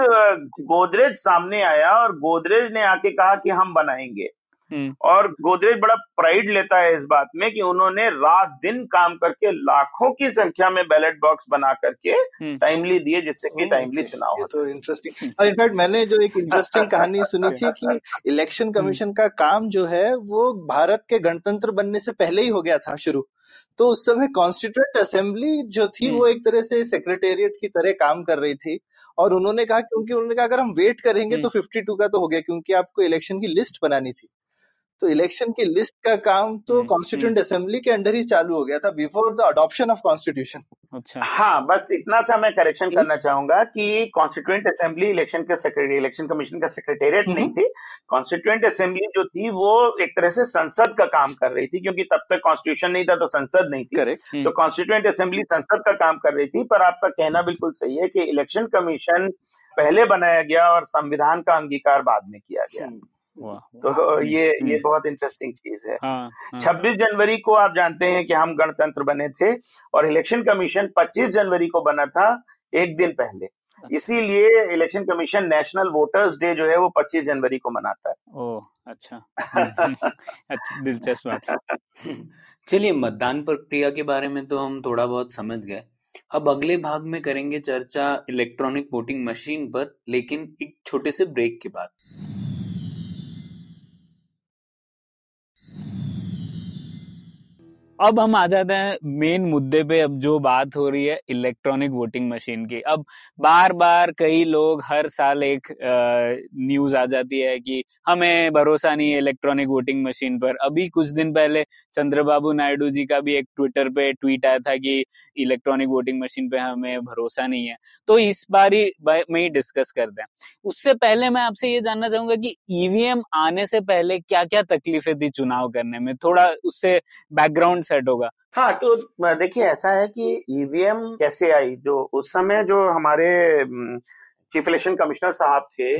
गोदरेज सामने आया और गोदरेज ने आके कहा कि हम बनाएँगे। और गोदरेज बड़ा प्राइड लेता है इस बात में कि उन्होंने रात दिन काम करके लाखों की संख्या में बैलेट बॉक्स बना करके हम्म। टाइमली दिए जिससे कि टाइमली चुनाव हो तो इंटरेस्टिंग और इनफैक्ट मैंने जो एक इंटरेस्टिंग कहानी सुनी थी कि इलेक्शन कमीशन का काम जो है वो भारत के गणतंत्र बनने से पहले ही हो गया था शुरू। तो उस समय कॉन्स्टिट्यूंट असेंबली जो थी वो एक तरह से सेक्रेटेरिएट की तरह काम कर रही थी। और उन्होंने कहा क्योंकि उन्होंने कहा अगर हम वेट करेंगे तो 52 का तो हो गया क्योंकि आपको इलेक्शन की लिस्ट बनानी थी। तो इलेक्शन की लिस्ट का काम तो हम्म, कॉन्स्टिट्यूंट असेंबली के अंडर ही चालू हो गया था before the adoption of constitution अच्छा। हाँ बस इतना सा मैं करेक्शन करना चाहूँगा कि कॉन्स्टिट्यूंट असेंबली इलेक्शन के सेक्रेटरी इलेक्शन कमीशन का सेक्रेटेरिएट नहीं थी। कॉन्स्टिट्यूंट असेंबली जो थी वो एक तरह से संसद का काम कर रही थी क्योंकि तब तक कॉन्स्टिट्यूशन नहीं था तो संसद नहीं थी। करेक्ट हम्म, तो कॉन्स्टिट्यूंट असेंबली संसद का काम कर रही थी पर आपका कहना बिल्कुल सही है कि इलेक्शन कमीशन पहले बनाया गया और संविधान का अंगीकार बाद में किया गया। तो ये हम्म, ये बहुत इंटरेस्टिंग चीज़ है। हाँ हाँ। 26 जनवरी को आप जानते हैं कि हम गणतंत्र बने थे और इलेक्शन कमीशन 25 जनवरी को बना था एक दिन पहले। इसीलिए election commission national voters day जो है वो 25 जनवरी को मनाता है। ओ अच्छा। हम्म, हम्म, अच्छा दिलचस्प बात चलिए मतदान प्रक्रिया के बारे में तो हम थोड़ा बहुत समझ गए। अब अगले भाग में करेंगे चर्चा इलेक्ट्रॉनिक वोटिंग मशीन पर लेकिन एक छोटे से ब्रेक के बाद। अब हम आ जाते हैं मेन मुद्दे पे, अब जो बात हो रही है इलेक्ट्रॉनिक वोटिंग मशीन की। अब बार बार कई लोग हर साल एक न्यूज़ आ जाती है कि हमें भरोसा नहीं है इलेक्ट्रॉनिक वोटिंग मशीन पर। अभी कुछ दिन पहले चंद्रबाबू नायडू जी का भी एक ट्विटर पे ट्वीट आया था कि इलेक्ट्रॉनिक वोटिंग मशीन पे हमें भरोसा नहीं है। तो इस बारी में ही डिस्कस करते हैं। उससे पहले मैं आपसे ये जानना चाहूँगा कि ईवीएम आने से पहले क्या क्या तकलीफें थी चुनाव करने में? थोड़ा उससे बैकग्राउंड सेट होगा। हाँ तो देखिए ऐसा है कि ईवीएम कैसे आई जो उस समय जो हमारे चीफ इलेक्शन कमिश्नर साहब थे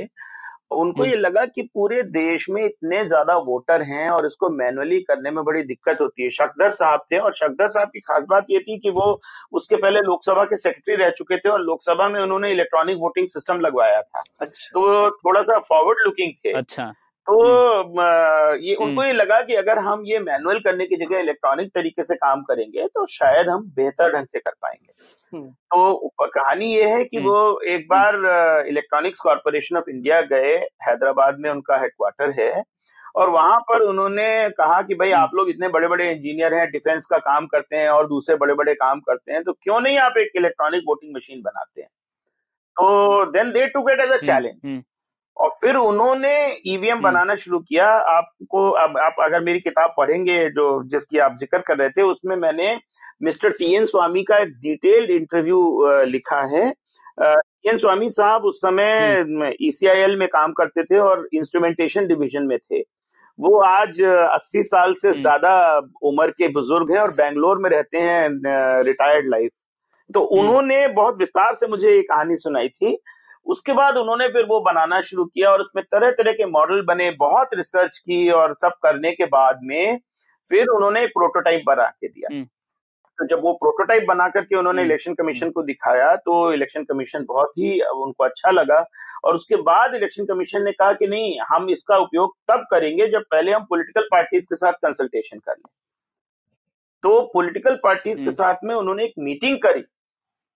उनको ये लगा कि पूरे देश में इतने ज़्यादा वोटर हैं और इसको मैनुअली करने में बड़ी दिक्कत होती है। शक्दर साहब थे और शक्दर साहब की खास बात ये थी कि वो उसके पहले लोकसभा के सेक्रेटरी रह चुके थे और लोकसभा में उन्होंने इलेक्ट्रॉनिक वोटिंग सिस्टम लगवाया था। अच्छा। तो थोड़ा सा फॉरवर्ड लुकिंग थे। अच्छा। तो ये उनको ये लगा कि अगर हम ये मैनुअल करने की जगह इलेक्ट्रॉनिक तरीके से काम करेंगे तो शायद हम बेहतर ढंग से कर पाएँगे। हम्म। तो कहानी ये है कि हम्म। वो एक बार इलेक्ट्रॉनिक्स कॉरपोरेशन ऑफ़ इंडिया गए हैदराबाद में उनका हेडक्वार्टर है और वहाँ पर उन्होंने कहा कि भाई आप लोग इतने बड़े बड़े इंजीनियर हैं डिफेंस का काम करते हैं और दूसरे बड़े बड़े काम करते हैं तो क्यों नहीं आप एक इलेक्ट्रॉनिक वोटिंग मशीन बनाते हैं? तो then they to get as a challenge हम्म, और फिर उन्होंने ईवीएम हम्म। बनाना शुरू किया। आपको अब आप अगर मेरी किताब पढ़ेंगे जो जिसकी आप ज़िक्र कर रहे थे उसमें मैंने मिस्टर टी एन स्वामी का एक डिटेल्ड इंटरव्यू लिखा है। टी एन स्वामी साहब उस समय ईसीआईएल में काम करते थे और इंस्ट्रूमेंटेशन डिवीज़न में थे। वो आज अस्सी साल से हम्म। ज़्यादा उम्र के बुज़ुर्ग हैं और बेंगलोर में रहते हैं रिटायर्ड लाइफ तो उन्होंने बहुत विस्तार से मुझे ये कहानी सुनाई थी। उसके बाद उन्होंने फिर वो बनाना शुरू किया और उसमें तरह तरह के मॉडल बने बहुत रिसर्च की और सब करने के बाद में फिर उन्होंने एक प्रोटोटाइप बना के दिया। हम्म। तो जब वो प्रोटोटाइप बना करके उन्होंने हम्म, इलेक्शन कमीशन को दिखाया तो इलेक्शन कमीशन बहुत ही उनको अच्छा लगा और उसके बाद इलेक्शन कमीशन ने कहा कि नहीं हम इसका उपयोग तब करेंगे जब पहले हम पॉलिटिकल पार्टीज़ के साथ कंसल्टेशन कर लें। तो पॉलिटिकल पार्टीज़ के हम्म। साथ में उन्होंने एक मीटिंग करी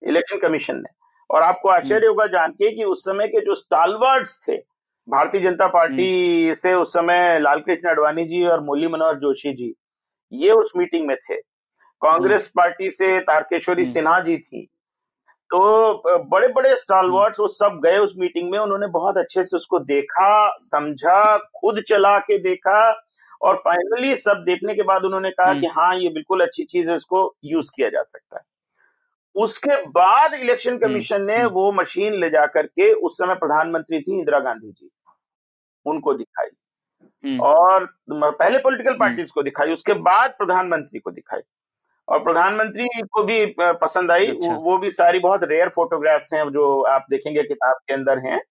इलेक्शन कमीशन ने। और आपको हम्म। आश्चर्य होगा जान के कि उस समय के जो स्टालवर्ड्स थे भारतीय जनता पार्टी हम्म। से उस समय लालकृष्ण आडवाणी जी और मुरली मनोहर जोशी जी ये उस मीटिंग में थे कांग्रेस पार्टी से तारकेश्वरी हम्म। सिन्हा जी थी तो बड़े बड़े स्टालवर्ड्स वो सब गए उस मीटिंग में उन्होंने बहुत अच्छे से उसको देखा समझा खुद चला के देखा और फाइनली सब देखने के बाद उन्होंने कहा हम्म। कि हाँ ये बिल्कुल अच्छी चीज़ है इसको यूज़ किया जा सकता है उसके बाद इलेक्शन कमीशन ने हम्म। वो मशीन ले जा करके उस समय प्रधानमंत्री थी इंदिरा गांधी जी। उनको दिखाई। हम्म, और पहले पॉलिटिकल पार्टीज़ को दिखाई उसके बाद प्रधानमंत्री को दिखाई। और प्रधानमंत्री को भी पसंद आई। अच्छा। वो भी सारी बहुत रेयर फोटोग्राफ्स हैं जो आप देखेंगे किताब के अंदर हैं।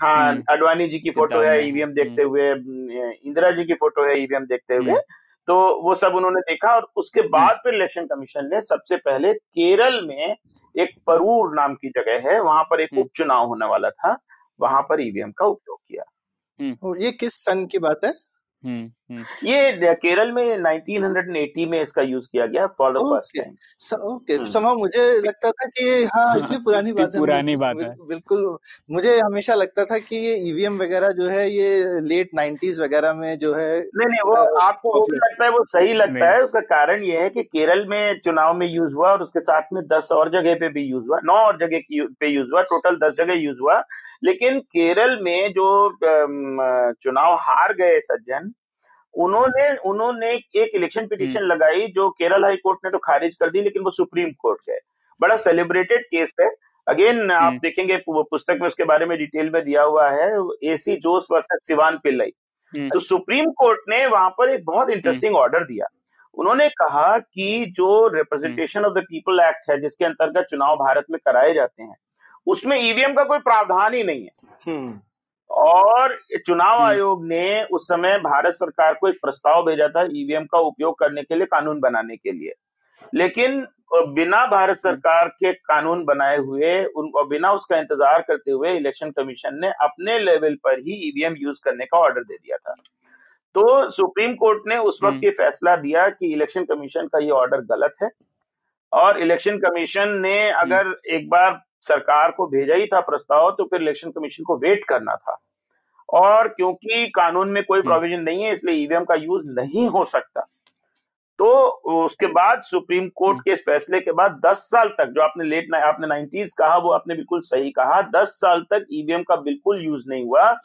हाँ हम्म। अडवाणी जी की फ़ोटो है ईवीएम देखते हुए इंदिरा जी की फ़ोटो है ईवीएम देखते हुए। हम्म। तो वो सब उन्होंने देखा और उसके बाद फिर इलेक्शन कमीशन ने सबसे पहले केरल में एक परूर नाम की जगह है वहाँ पर एक हम्म। उपचुनाव होने वाला था वहाँ पर ईवीएम का उपयोग किया। ये किस सन की बात है? हम्म, हम्म, ये केरल में 1980 में इसका यूज़ किया गया for the first time okay हम्म। समय मुझे लगता था कि हाँ इतनी पुरानी बात है पुरानी बात है। बिल्कुल मुझे हमेशा लगता था कि ये ईवीएम वगैरह जो है ये लेट नाइन्टीज वगैरह में जो है नहीं नहीं वो आपको वो भी लगता है वो सही लगता है उसका कारण ये है कि केरल में चुनाव में यूज़ हुआ और उसके साथ में दस और जगह पे भी यूज़ हुआ नौ और जगह पे यूज़ हुआ टोटल दस जगह यूज़ हुआ लेकिन केरल में जो चुनाव हार गए सज्जन उन्होंने उन्होंने एक इलेक्शन पिटीशन लगाई जो केरल हाई कोर्ट ने तो खारिज कर दी लेकिन वो सुप्रीम कोर्ट गए बड़ा सेलिब्रेटेड केस है। अगेन आप हम्म। देखेंगे पुस्तक में उसके बारे में डिटेल में दिया हुआ है एसी जोस वर्सेस सिवान पिल्लई। हम्म, तो सुप्रीम कोर्ट ने वहाँ पर एक बहुत इंटरेस्टिंग ऑर्डर दिया। उन्होंने कहा कि जो representation of the people act है जिसके अंतर्गत चुनाव भारत में कराए जाते हैं उसमें ईवीएम का कोई प्रावधान ही नहीं है। हम्म। और चुनाव हम्म। आयोग ने उस समय भारत सरकार को एक प्रस्ताव भेजा था ईवीएम का उपयोग करने के लिए कानून बनाने के लिए। लेकिन बिना भारत सरकार के कानून बनाए हुए उन और बिना उसका इंतज़ार करते हुए इलेक्शन कमीशन ने अपने लेवल पर ही ईवीएम यूज़ करने का ऑर्डर दे दिया था। तो सुप्रीम कोर्ट ने उस वक्त हम्म। ये फैसला दिया कि इलेक्शन कमीशन का ये ऑर्डर गलत है। और इलेक्शन कमीशन ने अगर एक बार सरकार को भेजा ही था प्रस्ताव तो फिर इलेक्शन कमीशन को वेट करना था। और क्योंकि कानून में कोई हम्म। प्रोविज़न नहीं है इसलिए ईवीएम का यूज़ नहीं हो सकता। तो उसके बाद सुप्रीम कोर्ट के फैसले के बाद 10 साल तक जो आपने लेट ना, आपने 90s कहा वो आपने बिल्कुल सही कहा 10 साल तक ईवीएम का बिल्कुल यूज़ नहीं हुआ।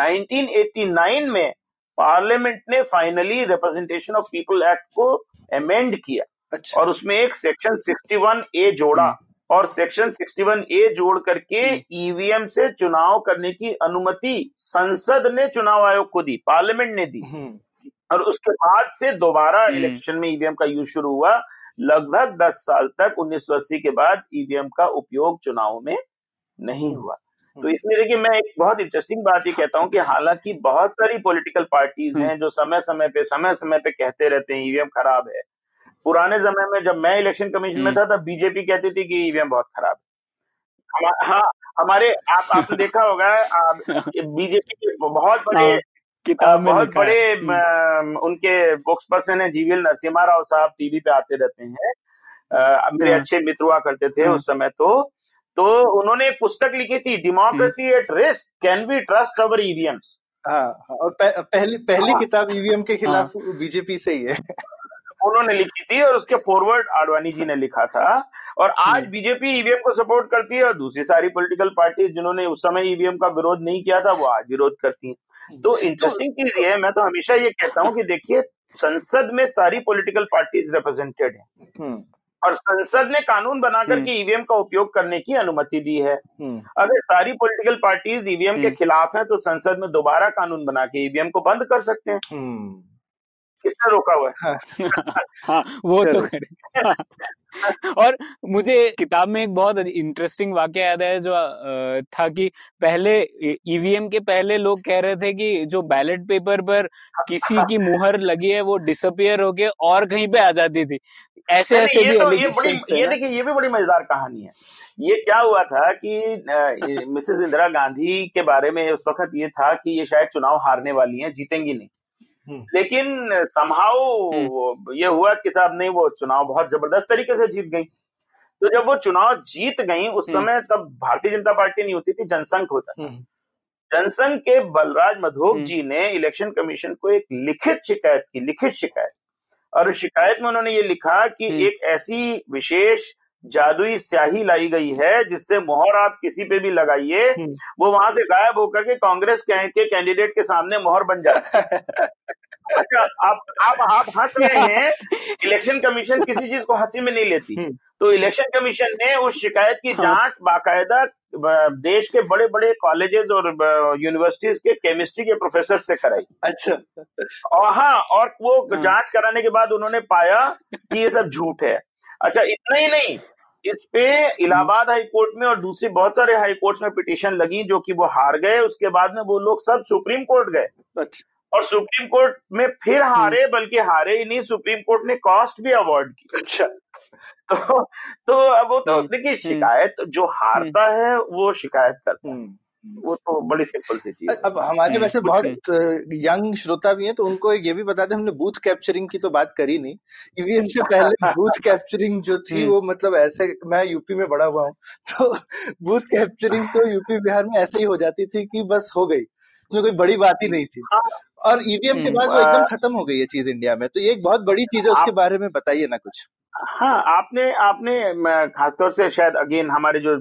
1989 में पार्लियामेंट ने finally representation of people act को अमेंड किया। अच्छा। और उसमें एक सेक्शन 61 ए जोड़ा। और सेक्शन 61 ए जोड़ करके ईवीएम से चुनाव करने की अनुमति संसद ने चुनाव आयोग को दी पार्लियामेंट ने दी। हम्म। और उसके बाद से दोबारा हम्म। इलेक्शन में ईवीएम का यूज़ शुरू हुआ। लगभग 10 साल तक 1980 के बाद ईवीएम का उपयोग चुनाव में नहीं हुआ। तो इसमें देखिए मैं एक बहुत इंटरेस्टिंग बात ये कहता हूँ कि हालाँकि बहुत सारी पॉलिटिकल पार्टीज़ हैं जो समय समय पे समय समय पे कहते रहते हैं ईवीएम खराब है। पुराने समय में जब मैं इलेक्शन कमीशन में था तब बीजेपी कहती थी कि ईवीएम बहुत खराब है। हाँ हमारे आप आपने देखा होगा बीजेपी के बहुत बड़े हाँ, किताब में बहुत बड़े हम्म, उनके बुक्स पर्सन है जीवीएल नरसिम्हा राव साहब टीवी पे आते रहते हैं। मेरे हाँ। अच्छे मित्र हुआ करते थे हाँ। उस समय तो। तो उन्होंने एक पुस्तक लिखी थी democracy at risk can be trust our EVMs हाँ हाँ, और पह, पहली पहली। किताब ईवीएम के खिलाफ बीजेपी से ही है। उन्होंने लिखी थी और उसके फॉरवर्ड आडवाणी जी ने लिखा था। और आज हम्म। बीजेपी ईवीएम को सपोर्ट करती है और दूसरी सारी पॉलिटिकल पार्टी जिन्होंने उस समय ईवीएम का विरोध नहीं किया था वो आज विरोध करती है। तो इंटरेस्टिंग चीज़ ये है मैं तो हमेशा ये कहता हूँ कि देखिए संसद में सारी पॉलिटिकल पार्टीज़ रिप्रेजेंटेड है। और संसद ने कानून बना हम्म। करके ईवीएम का उपयोग करने की अनुमति दी है। हम्म। अगर सारी पॉलिटिकल पार्टीज़ ईवीएम के। खिलाफ हैं तो संसद में दोबारा कानून बना के ईवीएम को बंद कर सकते हैं। किसने रोका हुआ है? हाँ। वो तो। करे और मुझे किताब में एक बहुत इंटरेस्टिंग वाक्य याद है जो था कि पहले ईवीएम के पहले लोग कह रहे थे कि जो बैलेट पेपर पर किसी की मुहर लगी है वो डिसअपियर होके और कहीं पे आ जाती थी। ऐसे ऐसे ये भी तो ये बड़ी ये देखिए ये भी बड़ी मज़ेदार कहानी है। ये क्या हुआ था कि मिसेस इंदिरा गांधी के बारे में उस वक्त ये था कि ये शायद चुनाव हारने वाली हैं जीतेंगी नहीं। लेकिन संभाव हम्म। ये हुआ कि साहब नहीं वो चुनाव बहुत ज़बरदस्त तरीके से जीत गई। तो जब वो चुनाव जीत गई उस हम्म। समय तब भारतीय जनता पार्टी नहीं होती थी जनसंघ होता था। जनसंघ के बलराज मधोक जी ने इलेक्शन कमीशन को एक लिखित शिकायत की लिखित शिकायत। और शिकायत में उन्होंने ये लिखा कि एक ऐसी विशेष जादुई स्याही लाई गई है जिससे मोहर आप किसी पे भी लगाइए वो वहाँ से गायब होकर के कांग्रेस के कैंडिडेट के सामने मोहर बन जाए अच्छा आप आप आप हंस रहे हैं इलेक्शन कमीशन किसी चीज़ को हँसी में नहीं लेती हम्म। तो इलेक्शन कमीशन ने उस शिकायत की हाँ। जाँच बाकायदा देश के बड़े बड़े कॉलेजेस और यूनिवर्सिटीज के केमिस्ट्री के प्रोफेसर से कराई अच्छा और हाँ और वो हाँ। जाँच कराने के बाद उन्होंने पाया कि ये सब झूठ है अच्छा इतना ही नहीं इस पे इलाहाबाद हाई कोर्ट में और दूसरी बहुत सारे हाई कोर्ट में पिटिशन लगी जो कि वो हार गए। उसके बाद में वो लोग सब सुप्रीम कोर्ट गए। अच्छा। और सुप्रीम कोर्ट में फिर हम्म। हारे बल्कि हारे ही नहीं सुप्रीम कोर्ट ने कॉस्ट भी अवॉर्ड की। अच्छा। तो तो अब वो तो हम्म। देखिए हम्म। शिकायत जो हारता है वो शिकायत करता है। वो तो बड़ी सिंपल सी चीज़ अब हमारे वैसे बहुत यंग श्रोता भी हैं तो उनको ये भी बता दें हमने बूथ कैप्चरिंग की तो बात करी नहीं ईवीएम से पहले बूथ कैप्चरिंग जो थी वो मतलब ऐसे मैं यूपी में बड़ा हुआ हूँ तो बूथ कैप्चरिंग तो यूपी बिहार में ऐसे ही हो जाती थी कि बस हो गई उसमें कोई बड़ी बात ही नहीं थी। हाँ। और ईवीएम के बाद वो एकदम खत्म हो गई है चीज़ इंडिया में तो ये एक बहुत बड़ी चीज़ है उसके बारे में बताइए ना कुछ। हाँ आपने आपने खासतौर से शायद अगेन हमारे जो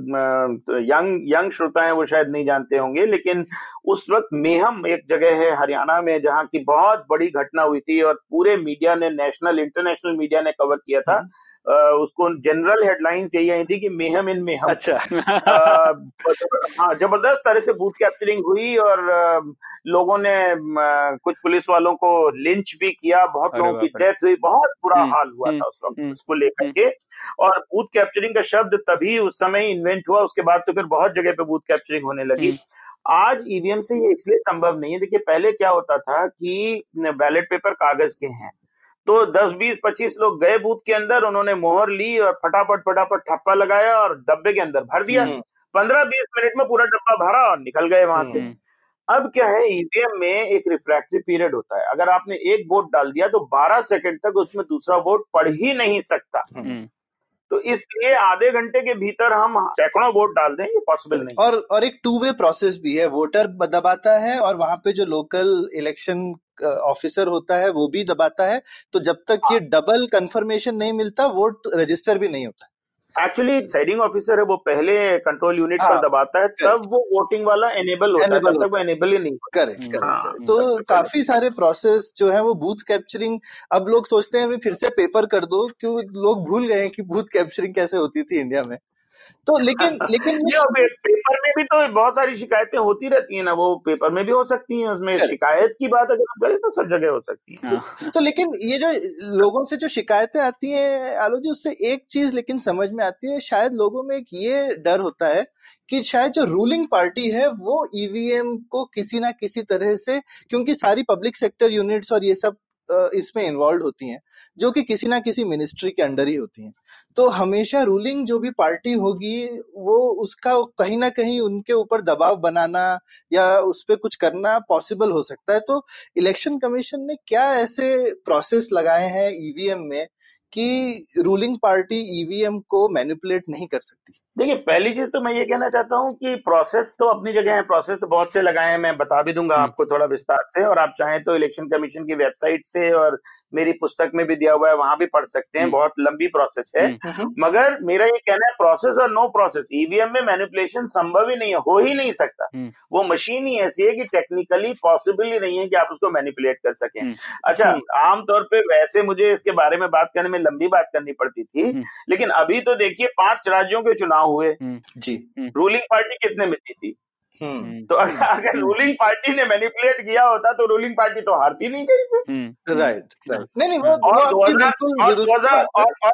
यंग यंग श्रोता हैं वो शायद नहीं जानते होंगे लेकिन उस वक्त मेहम एक जगह है हरियाणा में जहाँ की बहुत बड़ी घटना हुई थी और पूरे मीडिया ने नेशनल इंटरनेशनल मीडिया ने कवर किया था हम्म। उसको जनरल हेडलाइंस यही आई थी कि मेहम इन मेहम अच्छा। हाँ ज़बरदस्त तरह से बूथ कैप्चरिंग हुई और लोगों ने कुछ पुलिस वालों को लिंच भी किया बहुत लोगों की डेथ हुई बहुत बुरा हम्म, हाल हुआ था उस वक्त हम्म, उसको लेकर हम्म। के। और बूथ कैप्चरिंग का शब्द तभी उस समय इन्वेंट हुआ उसके बाद तो फिर बहुत जगह पे बूथ कैप्चरिंग होने लगी। आज ईवीएम से ये इसलिए संभव नहीं है देखिए पहले क्या होता था कि बैलेट पेपर कागज़ के हैं। तो 10 20 25 लोग गए बूथ के अंदर उन्होंने मोहर ली और फटाफट फटाफट ठप्पा लगाया और डब्बे के अंदर भर दिया। हम्म। पंद्रह बीस मिनट में पूरा डब्बा भरा और निकल गए वहाँ से। हम्म। अब क्या है ईवीएम में एक रिफ्रैक्टिव पीरियड होता है। अगर आपने एक वोट डाल दिया तो 12 सेकंड तक उसमें दूसरा वोट पढ़ ही नहीं सकता। हम्म। तो इसलिए आधे घंटे के भीतर हम सैकड़ों वोट डाल दें ये पॉसिबल नहीं और और एक टू वे प्रोसेस भी है। वोटर दबाता है और वहाँ पे जो लोकल इलेक्शन ऑफिसर होता है वो भी दबाता है तो जब तक ये डबल कंफर्मेशन नहीं मिलता वोट रजिस्टर भी नहीं होता। एक्चुअली साइडिंग ऑफिसर है वो पहले कंट्रोल यूनिट हाँ, पर दबाता है तब वो वोटिंग वाला एनेबल होता है तब तक वो एनेबल ही। नहीं करेक्ट हाँ, तो काफ़ी सारे प्रोसेस जो है वो बूथ कैप्चरिंग अब लोग सोचते हैं फिर से पेपर कर दो क्यों लोग भूल गए हैं कि बूथ कैप्चरिंग कैसे होती थी इंडिया में? तो लेकिन लेकिन ये पेपर में भी तो बहुत सारी शिकायतें होती रहती है ना वो पेपर में भी हो सकती हैं उसमें शिकायत की बात अगर करें तो सब जगह हो सकती है। हाँ। तो लेकिन ये जो लोगों से जो शिकायतें आती हैं आलो जी उससे एक चीज़ लेकिन समझ में आती है शायद लोगों में एक ये डर होता है कि शायद जो रूलिंग पार्टी है वो ईवीएम को किसी ना किसी तरह से क्योंकि सारी पब्लिक सेक्टर यूनिट्स और ये सब इसमें इन्वॉल्व होती हैं जो कि किसी ना किसी मिनिस्ट्री के अंडर ही होती हैं। तो हमेशा रूलिंग जो भी पार्टी होगी, वो उसका कहीं ना कहीं उनके ऊपर दबाव बनाना या उस पर कुछ करना पॉसिबल हो सकता है। तो इलेक्शन कमीशन ने क्या ऐसे प्रोसेस लगाए हैं ईवीएम में कि रूलिंग पार्टी ईवीएम को मैनिपुलेट नहीं कर सकती? देखिए पहली चीज़ तो मैं ये कहना चाहता हूँ कि प्रोसेस तो अपनी जगह है प्रोसेस तो बहुत से लगाए हैं मैं बता भी दूँगा हम्म। आपको थोड़ा विस्तार से। और आप चाहें तो इलेक्शन कमीशन की वेबसाइट से और मेरी पुस्तक में भी दिया हुआ है वहाँ भी पढ़ सकते हैं हम्म। बहुत लंबी प्रोसेस है। हम्म। मगर मेरा ये कहना है प्रोसेस और नो प्रोसेस ईवीएम में मैनिपुलेशन संभव ही नहीं है हो ही नहीं सकता। वो मशीन ही ऐसी है कि टेक्निकली पॉसिबल ही नहीं है कि आप उसको मैनिपुलेट कर सकें। अच्छा आमतौर पर वैसे मुझे इसके बारे में बात करने में लंबी बात करनी पड़ती थी लेकिन अभी तो देखिए पाँच राज्यों के चुनाव चुनाव हुए। हम्म, जी। रूलिंग हम्म। पार्टी कितने में जीती? हम्म। तो अगर, अगर रूलिंग पार्टी ने मैनिपुलेट किया होता तो रूलिंग पार्टी तो हारती नहीं हम्म, राइट राइट नहीं नहीं वो वो और आपकी 2000 बिल्कुल और दुरुस्त 2000 बात है। और, और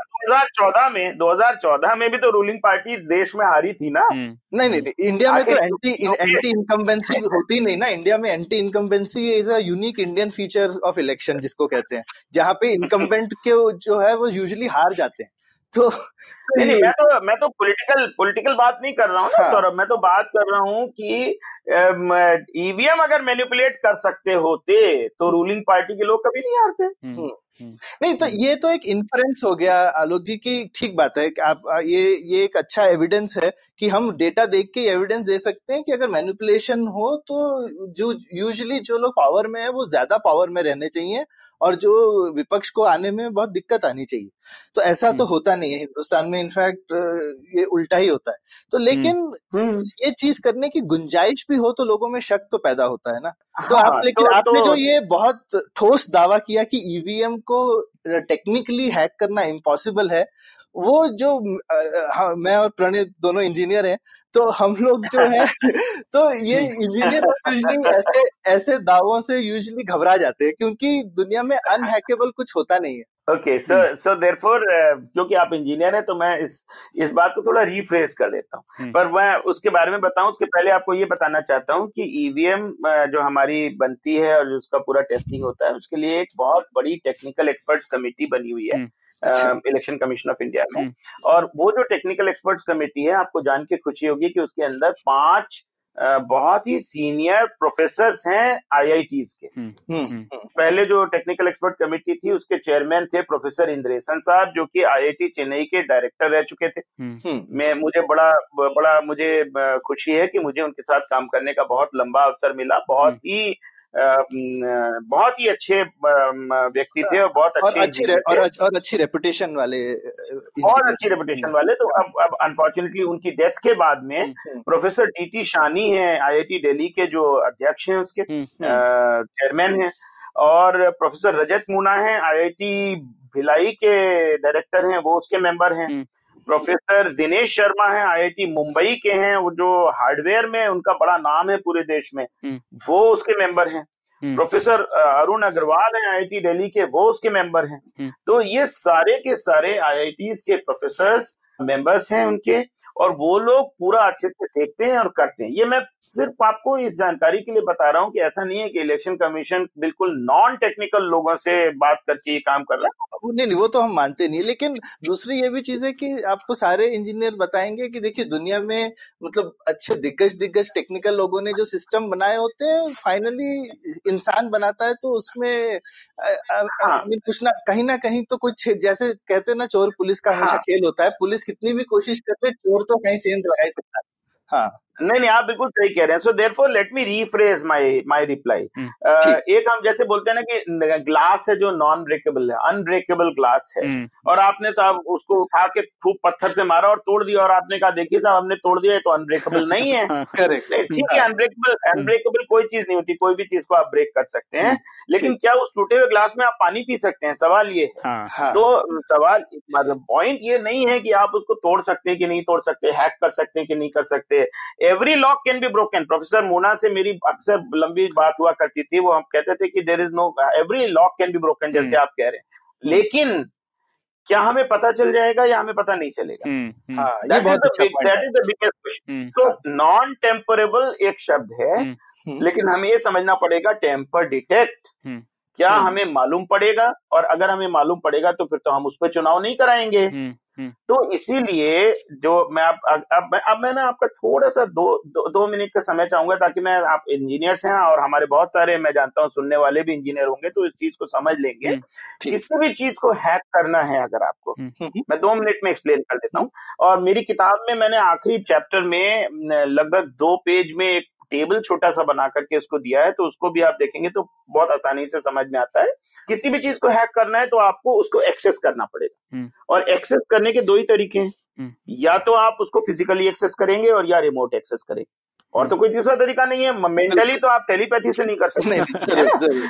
2014 में भी तो रूलिंग पार्टी देश में हारी थी ना? नहीं नहीं नहीं, इंडिया में तो एंटी एंटी इनकम्बेंसी होती नहीं ना। इंडिया में anti incumbency is a unique Indian feature of election जिसको कहते हैं जहाँ पे इनकम्बेंट के जो है वो यूजली हार जाते हैं। तो नहीं नहीं मैं तो मैं तो पॉलिटिकल पॉलिटिकल बात नहीं कर रहा हूँ ना हाँ। सौरभ मैं तो बात कर रहा हूँ कि ईवीएम अगर मैनिपुलेट कर सकते होते तो रूलिंग पार्टी के लोग कभी नहीं हारते। हम्म, हम्म। हम्म, नहीं तो ये तो एक इन्फ्रेंस हो गया आलोक जी की ठीक बात है आप ये ये एक अच्छा एविडेंस है कि हम डेटा देख के एविडेंस दे सकते हैं कि अगर मैनिपुलेशन हो तो जो यूजुअली जो लोग पावर में है वो ज़्यादा पावर में रहने चाहिए और जो विपक्ष को आने में बहुत दिक्कत आनी चाहिए। तो ऐसा तो हम्म, होता नहीं है हिंदुस्तान में इनफैक्ट ये उल्टा ही होता है। तो हम्म, लेकिन हम्म। ये चीज़ करने की गुंजाइश भी हो तो लोगों में शक तो पैदा होता है ना। तो आप हाँ लेकिन तो आपने तो जो ये बहुत ठोस दावा किया कि ईवीएम को टेक्निकली हैक करना इम्पॉसिबल है वो जो अ, हाँ, मैं और प्रणीत दोनों इंजीनियर हैं तो हम लोग जो है तो ये इंजीनियर यूजुअली ऐसे ऐसे दावों से यूजली घबरा जाते हैं क्योंकि दुनिया में अनहैकेबल कुछ होता नहीं है। ओके सो सो देयरफॉर क्योंकि आप इंजीनियर हैं तो मैं इस इस बात को थोड़ा रीफ्रेज कर देता हूँ। हम्म, पर मैं उसके बारे में बताऊँ उसके पहले आपको ये बताना चाहता हूँ कि ईवीएम जो हमारी बनती है और उसका पूरा टेस्टिंग होता है उसके लिए एक बहुत बड़ी टेक्निकल एक्सपर्ट्स कमेटी बनी हुई है इलेक्शन कमीशन ऑफ़ इंडिया में। हम्म, और वो जो टेक्निकल एक्सपर्ट्स कमेटी है आपको जान के खुशी होगी कि उसके अंदर पाँच बहुत ही सीनियर प्रोफेसर हैं आईआईटीज के। हुँ, हुँ. हम्म, हम्म। पहले जो टेक्निकल एक्सपर्ट कमेटी थी उसके चेयरमैन थे प्रोफेसर इंद्रेशन साहब जो कि आईआईटी चेन्नई के डायरेक्टर रह चुके थे। हुँ. हम्म। मैं मुझे बड़ा बड़ा मुझे खुशी है कि मुझे उनके साथ काम करने का बहुत लंबा अवसर मिला। बहुत हम्म, ही बहुत ही अच्छे व्यक्ति थे और बहुत और अच्छे अच्छी रे- और अच्छ- और अच्छी रेपुटेशन वाले इंजीनियर अच्छी रेपुटेशन हम्म। वाले। तो अब अब अनफॉर्चुनेटली उनकी डेथ के बाद में हम्म, हम्म। प्रोफेसर डी टी शानी हैं आईआईटी दिल्ली के जो अध्यक्ष हैं उसके हम्म, हम्म। चेयरमैन हैं और प्रोफेसर रजत मूना हैं आईआईटी भिलाई के डायरेक्टर हैं वो उसके मेंबर हैं। हम्म, प्रोफेसर दिनेश शर्मा हैं आईआईटी मुंबई के हैं वो जो हार्डवेयर में उनका बड़ा नाम है पूरे देश में हम्म, वो उसके मेंबर हैं। हम्म, प्रोफेसर अरुण अग्रवाल हैं आईआईटी दिल्ली के वो उसके मेंबर हैं। हम्म, तो ये सारे के सारे आईआईटी के प्रोफेसर मेंबर्स हैं उनके और वो लोग पूरा अच्छे से देखते हैं और करते हैं। ये मैं सिर्फ़ आपको इस जानकारी के लिए बता रहा हूँ कि ऐसा नहीं है कि इलेक्शन कमीशन बिल्कुल नॉन टेक्निकल लोगों से बात करके ये काम कर रहा है। नहीं नहीं वो तो हम मानते नहीं लेकिन दूसरी ये भी चीज़ है कि आपको सारे इंजीनियर बताएँगे कि देखिए दुनिया में मतलब अच्छे दिग्गज दिग्गज टेक्निकल लोगों ने जो सिस्टम बनाए होते हैं फाइनली इंसान बनाता है तो उसमें हाँ। कुछ ना कहीं ना कहीं तो कुछ जैसे कहते हैं ना चोर पुलिस का हमेशा हाँ। खेल होता है पुलिस कितनी भी कोशिश कर ले चोर तो कहीं सेंध लगा ही सकता है हाँ। नहीं नहीं आप बिल्कुल सही कह रहे हैं। So therefore let me rephrase my my reply एक हम जैसे बोलते हैं ना कि ग्लास है जो नॉन ब्रेकेबल है अनब्रेकेबल ग्लास है। हम्म, और आपने साहब उसको उठा के खूब पत्थर से मारा और तोड़ दिया और आपने कहा देखिए साहब हमने तोड़ दिया तो अनब्रेकेबल नहीं है। हाँ, ठीक है अनब्रेकेबल हम्म, अनब्रेकेबल कोई चीज़ नहीं होती कोई भी चीज़ को आप ब्रेक कर सकते हैं। हम्म लेकिन क्या उस टूटे हुए ग्लास में आप पानी पी सकते हैं? सवाल ये है। हाँ, हाँ। तो सवाल मतलब पॉइंट ये नहीं है कि आप उसको तोड़ सकते हैं कि नहीं तोड़ सकते हैक कर सकते हैं कि नहीं कर सकते। Every lock can be broken professor Mona से मेरी अक्सर लंबी बात हुआ करती थी वो हम कहते थे कि there is no every lock can be broken जैसे आप कह रहे हैं। लेकिन क्या हमें पता चल जाएगा या हमें पता नहीं चलेगा? ये that is the big point that is the biggest question तो नॉन टेम्परेबल एक शब्द है हम्म, हम्म। लेकिन हमें ये समझना पड़ेगा टेम्पर डिटेक्ट हम्म, क्या हम्म। हमें मालूम पड़ेगा? और अगर हमें मालूम पड़ेगा तो फिर तो हम उस पर चुनाव नहीं कराएँगे। हम्म, हम्म, तो इसीलिए जो मैं अब अब अब मैं अब मैं ना आपका थोड़ा सा दो दो, दो मिनट का समय चाहूँगा ताकि मैं आप इंजीनियर्स हैं और हमारे बहुत सारे मैं जानता हूँ सुनने वाले भी इंजीनियर होंगे तो इस चीज़ को समझ लेंगे। किसी भी चीज़ को हैक करना है अगर आपको मैं दो मिनट में एक्सप्लेन कर देता हूँ। और मेरी किताब में मैंने आखिरी चैप्टर में लगभग दो पेज में एक टेबल छोटा सा बना करके उसको दिया है तो उसको भी आप देखेंगे तो बहुत आसानी से समझ में आता है। किसी भी चीज़ को हैक करना है तो आपको उसको एक्सेस करना पड़ेगा। हम्म, और एक्सेस करने के दो ही तरीके हैं। हम्म, या तो आप उसको फिजिकली एक्सेस करेंगे और या रिमोट एक्सेस करेंगे। और तो कोई तीसरा तरीका नहीं है मेंटली तो आप टेलीपैथी से नहीं कर सकते। नहीं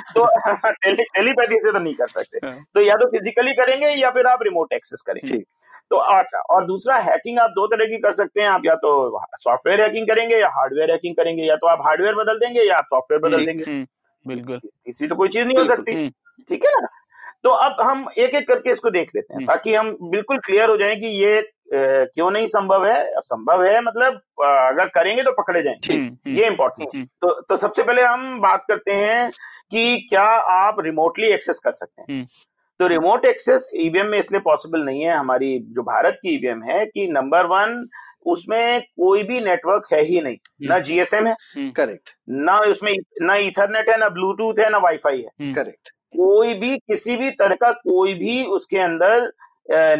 तो टेलीपैथी से तो नहीं कर सकते। हाँ, तो या तो फिजिकली करेंगे या फिर आप रिमोट एक्सेस करेंगे। तो अच्छा और दूसरा हैकिंग आप दो तरह की कर सकते हैं। आप या तो सॉफ्टवेयर हैकिंग करेंगे या हार्डवेयर हैकिंग करेंगे या तो आप हार्डवेयर बदल देंगे या आप सॉफ्टवेयर बदल देंगे। हम्म, बिल्कुल। इसी तो कोई चीज़ नहीं हो सकती। हम्म, ठीक है ना? तो अब हम एक एक करके इसको देख लेते हैं हम्म। ताकि हम बिल्कुल क्लियर हो जाए कि ये क्यों नहीं संभव है? संभव है मतलब अगर करेंगे तो पकड़े जाएँगे। ये इम्पोर्टेंट। तो तो सबसे पहले हम बात करते हैं कि क्या आप रिमोटली एक्सेस कर सकते हैं। तो रिमोट एक्सेस ईवीएम में इसलिए पॉसिबल नहीं है हमारी जो भारत की ईवीएम है कि नंबर वन उसमें कोई भी नेटवर्क है ही नहीं। ना जीएसएम है करेक्ट ना उसमें ना इथरनेट है ना ब्लूटूथ है ना वाईफाई है। हम्म, करेक्ट कोई भी किसी भी तरह का कोई भी उसके अंदर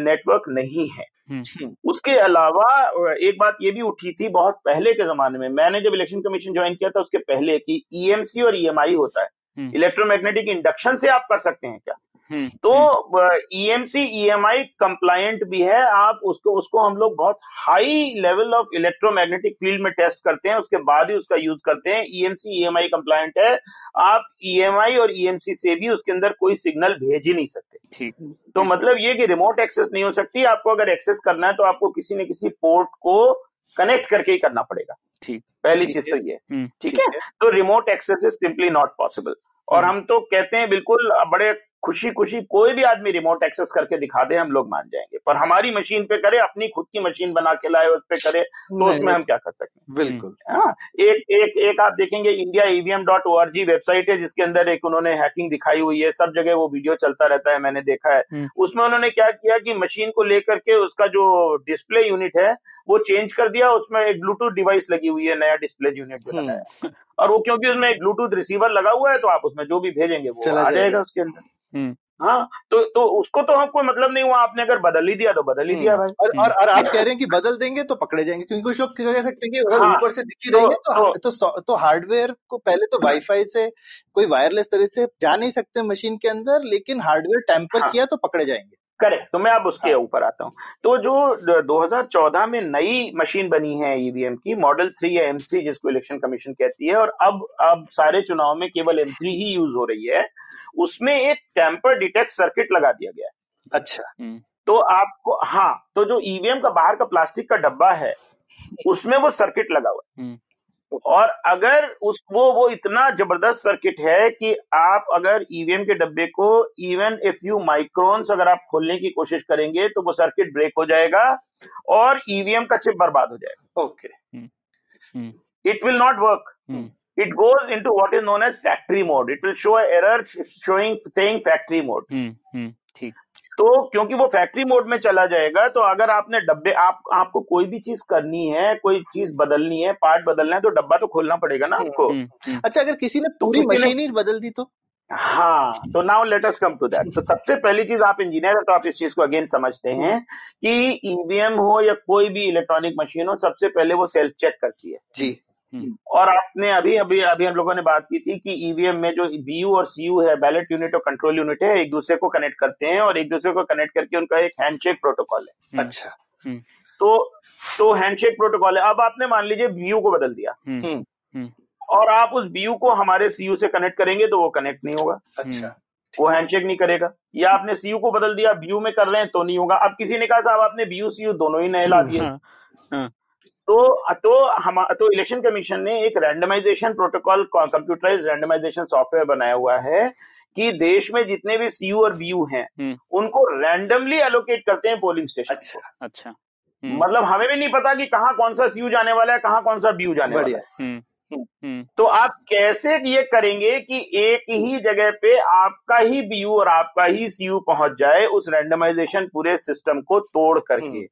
नेटवर्क नहीं है। हम्म, उसके अलावा एक बात ये भी उठी थी बहुत पहले के जमाने में मैंने जब इलेक्शन कमीशन ज्वाइन किया था उसके पहले कि ईएमसी और ईएमआई होता है। हम्म। इलेक्ट्रोमैग्नेटिक इंडक्शन से आप कर सकते हैं क्या? हम्म, तो ईएमसी ईएमआई कंप्लायंट भी है। आप उसको उसको हम लोग बहुत high level of electromagnetic field में टेस्ट करते हैं उसके बाद ही उसका यूज़ करते हैं। ईएमसी ईएमआई कंप्लायंट है। आप ईएमआई और ईएमसी से भी उसके अंदर कोई सिग्नल भेज ही नहीं सकते। ठीक। तो मतलब ये कि रिमोट एक्सेस नहीं हो सकती आपको अगर एक्सेस करना है तो आपको किसी न किसी पोर्ट को कनेक्ट करके ही करना पड़ेगा। ठीक। पहली चीज़ तो ये। हम्म, ठीक है? है। तो remote access is simply not possible और हम तो कहते हैं बिल्कुल बड़े खुशी खुशी कोई भी आदमी रिमोट एक्सेस करके दिखा दे हम लोग मान जाएँगे। पर हमारी मशीन पे करे अपनी खुद की मशीन बना के लाए उस पे करे तो उसमें हम क्या कर सकते हैं? बिल्कुल। हाँ एक एक एक आप देखेंगे India EVM dot O website है जिसके अंदर एक उन्होंने हैकिंग दिखाई हुई है सब जगह वो वीडियो चलता रहता है मैंने देखा है। हम्म। उसमें उन्होंने क्या किया कि मशीन को लेकर के उसका जो डिस्प्ले यूनिट है वो चेंज कर दिया उसमें एक ब्लूटूथ डिवाइस लगी हुई है नया डिस्प्ले यूनिट जो हम्म। लगाया और वो क्योंकि उसमें एक ब्लूटूथ रिसीवर लगा हुआ है तो आप उसमें जो भी भेजेंगे वो आ जाएगा। उसके अंदर। हम्म, हाँ तो तो उसको तो हम कोई मतलब नहीं हुआ आपने अगर बदल ही दिया तो बदल ही दिया भाई। और, और और आप कह रहे हैं कि बदल देंगे तो पकड़े जाएँगे क्योंकि कुछ लोग कह सकते हैं कि अगर हाँ, ऊपर से दिखी तो- रहेंगे तो तो- तो तो, तो हार्डवेयर को पहले तो वाईफाई से कोई वायरलेस तरह से जा नहीं सकते मशीन के अंदर लेकिन हार्डवेयर टेम्पर हाँ। किया तो पकड़े जाएँगे। करेक्ट तो मैं अब उसके हाँ। ऊपर आता हूँ। तो जो 2014 में नई मशीन बनी है ईवीएम की मॉडल थ्री या एम जिसको इलेक्शन कमीशन कहती है और अब अब सारे चुनाव में केवल एम थ्री ही यूज़ हो रही है उसमें एक टेम्पर डिटेक्ट सर्किट लगा दिया गया है। अच्छा। हम्म, तो आपको हाँ तो जो ईवीएम का बाहर का प्लास्टिक का डब्बा है उसमें वो सर्किट लगा हुआ है। हम्म, और अगर उस वो वो इतना ज़बरदस्त सर्किट है कि आप अगर ईवीएम के डब्बे को इवन ए फ्यू माइक्रोन्स अगर आप खोलने की कोशिश करेंगे तो वो सर्किट ब्रेक हो जाएगा और ईवीएम का चिप बर्बाद हो जाएगा। Okay it will not work it goes goes into what is known as factory mode. It will show an error showing saying factory mode. हम्म, हम्म, ठीक. तो क्योंकि वो फैक्ट्री मोड में चला जाएगा तो अगर आपने डब्बे आप आपको कोई भी चीज़ करनी है कोई चीज़ बदलनी है पार्ट बदलना है तो डब्बा तो खोलना पड़ेगा ना आपको। हम्म, हम्म, अच्छा अगर किसी ने तो पूरी मशीन ही बदल दी तो? हाँ तो now let us come to that तो सबसे पहली चीज़ आप इंजीनियर है तो आप इस चीज़ को अगेन समझते हैं कि ईवीएम हो या कोई भी इलेक्ट्रॉनिक मशीन हो सबसे पहले वो सेल्फ चेक करती है। जी। और आपने अभी अभी अभी हम लोगों ने बात की थी कि ईवीएम में जो बीयू और सीयू है बैलेट यूनिट और कंट्रोल यूनिट है एक दूसरे को कनेक्ट करते हैं और एक दूसरे को कनेक्ट करके उनका एक हैंडशेक प्रोटोकॉल है। हम्म, अच्छा। तो तो हैंडशेक प्रोटोकॉल है। अब आपने मान लीजिए बीयू को बदल दिया। हम्म, हम्म। हम्म, और आप उस बीयू को हमारे सीयू से कनेक्ट करेंगे तो वो कनेक्ट नहीं होगा। अच्छा। वो हैंडशेक नहीं करेगा। या आपने सीयू को बदल दिया बीयू में कर रहे हैं तो नहीं होगा। अब किसी ने कहा साहब आपने बीयू सीयू दोनों ही नए ला दिए। हाँ, हाँ, तो तो हम तो इलेक्शन कमीशन ने एक randomization protocol computerize randomization software बनाया हुआ है कि देश में जितने भी सीयू और बीयू हैं हम्म। उनको रैंडमली एलोकेट करते हैं पोलिंग स्टेशन अच्छा। अच्छा। हम्म, मतलब हमें भी नहीं पता कि कहाँ कौन सा सीयू जाने वाला है कहाँ कौन सा बीयू जाने वाला है। हम्म, तो आप कैसे ये करेंगे कि एक ही जगह पे आपका ही बीयू और आपका ही सीयू पहुँच जाए उस रैंडमाइजेशन पूरे सिस्टम को तोड़ करके?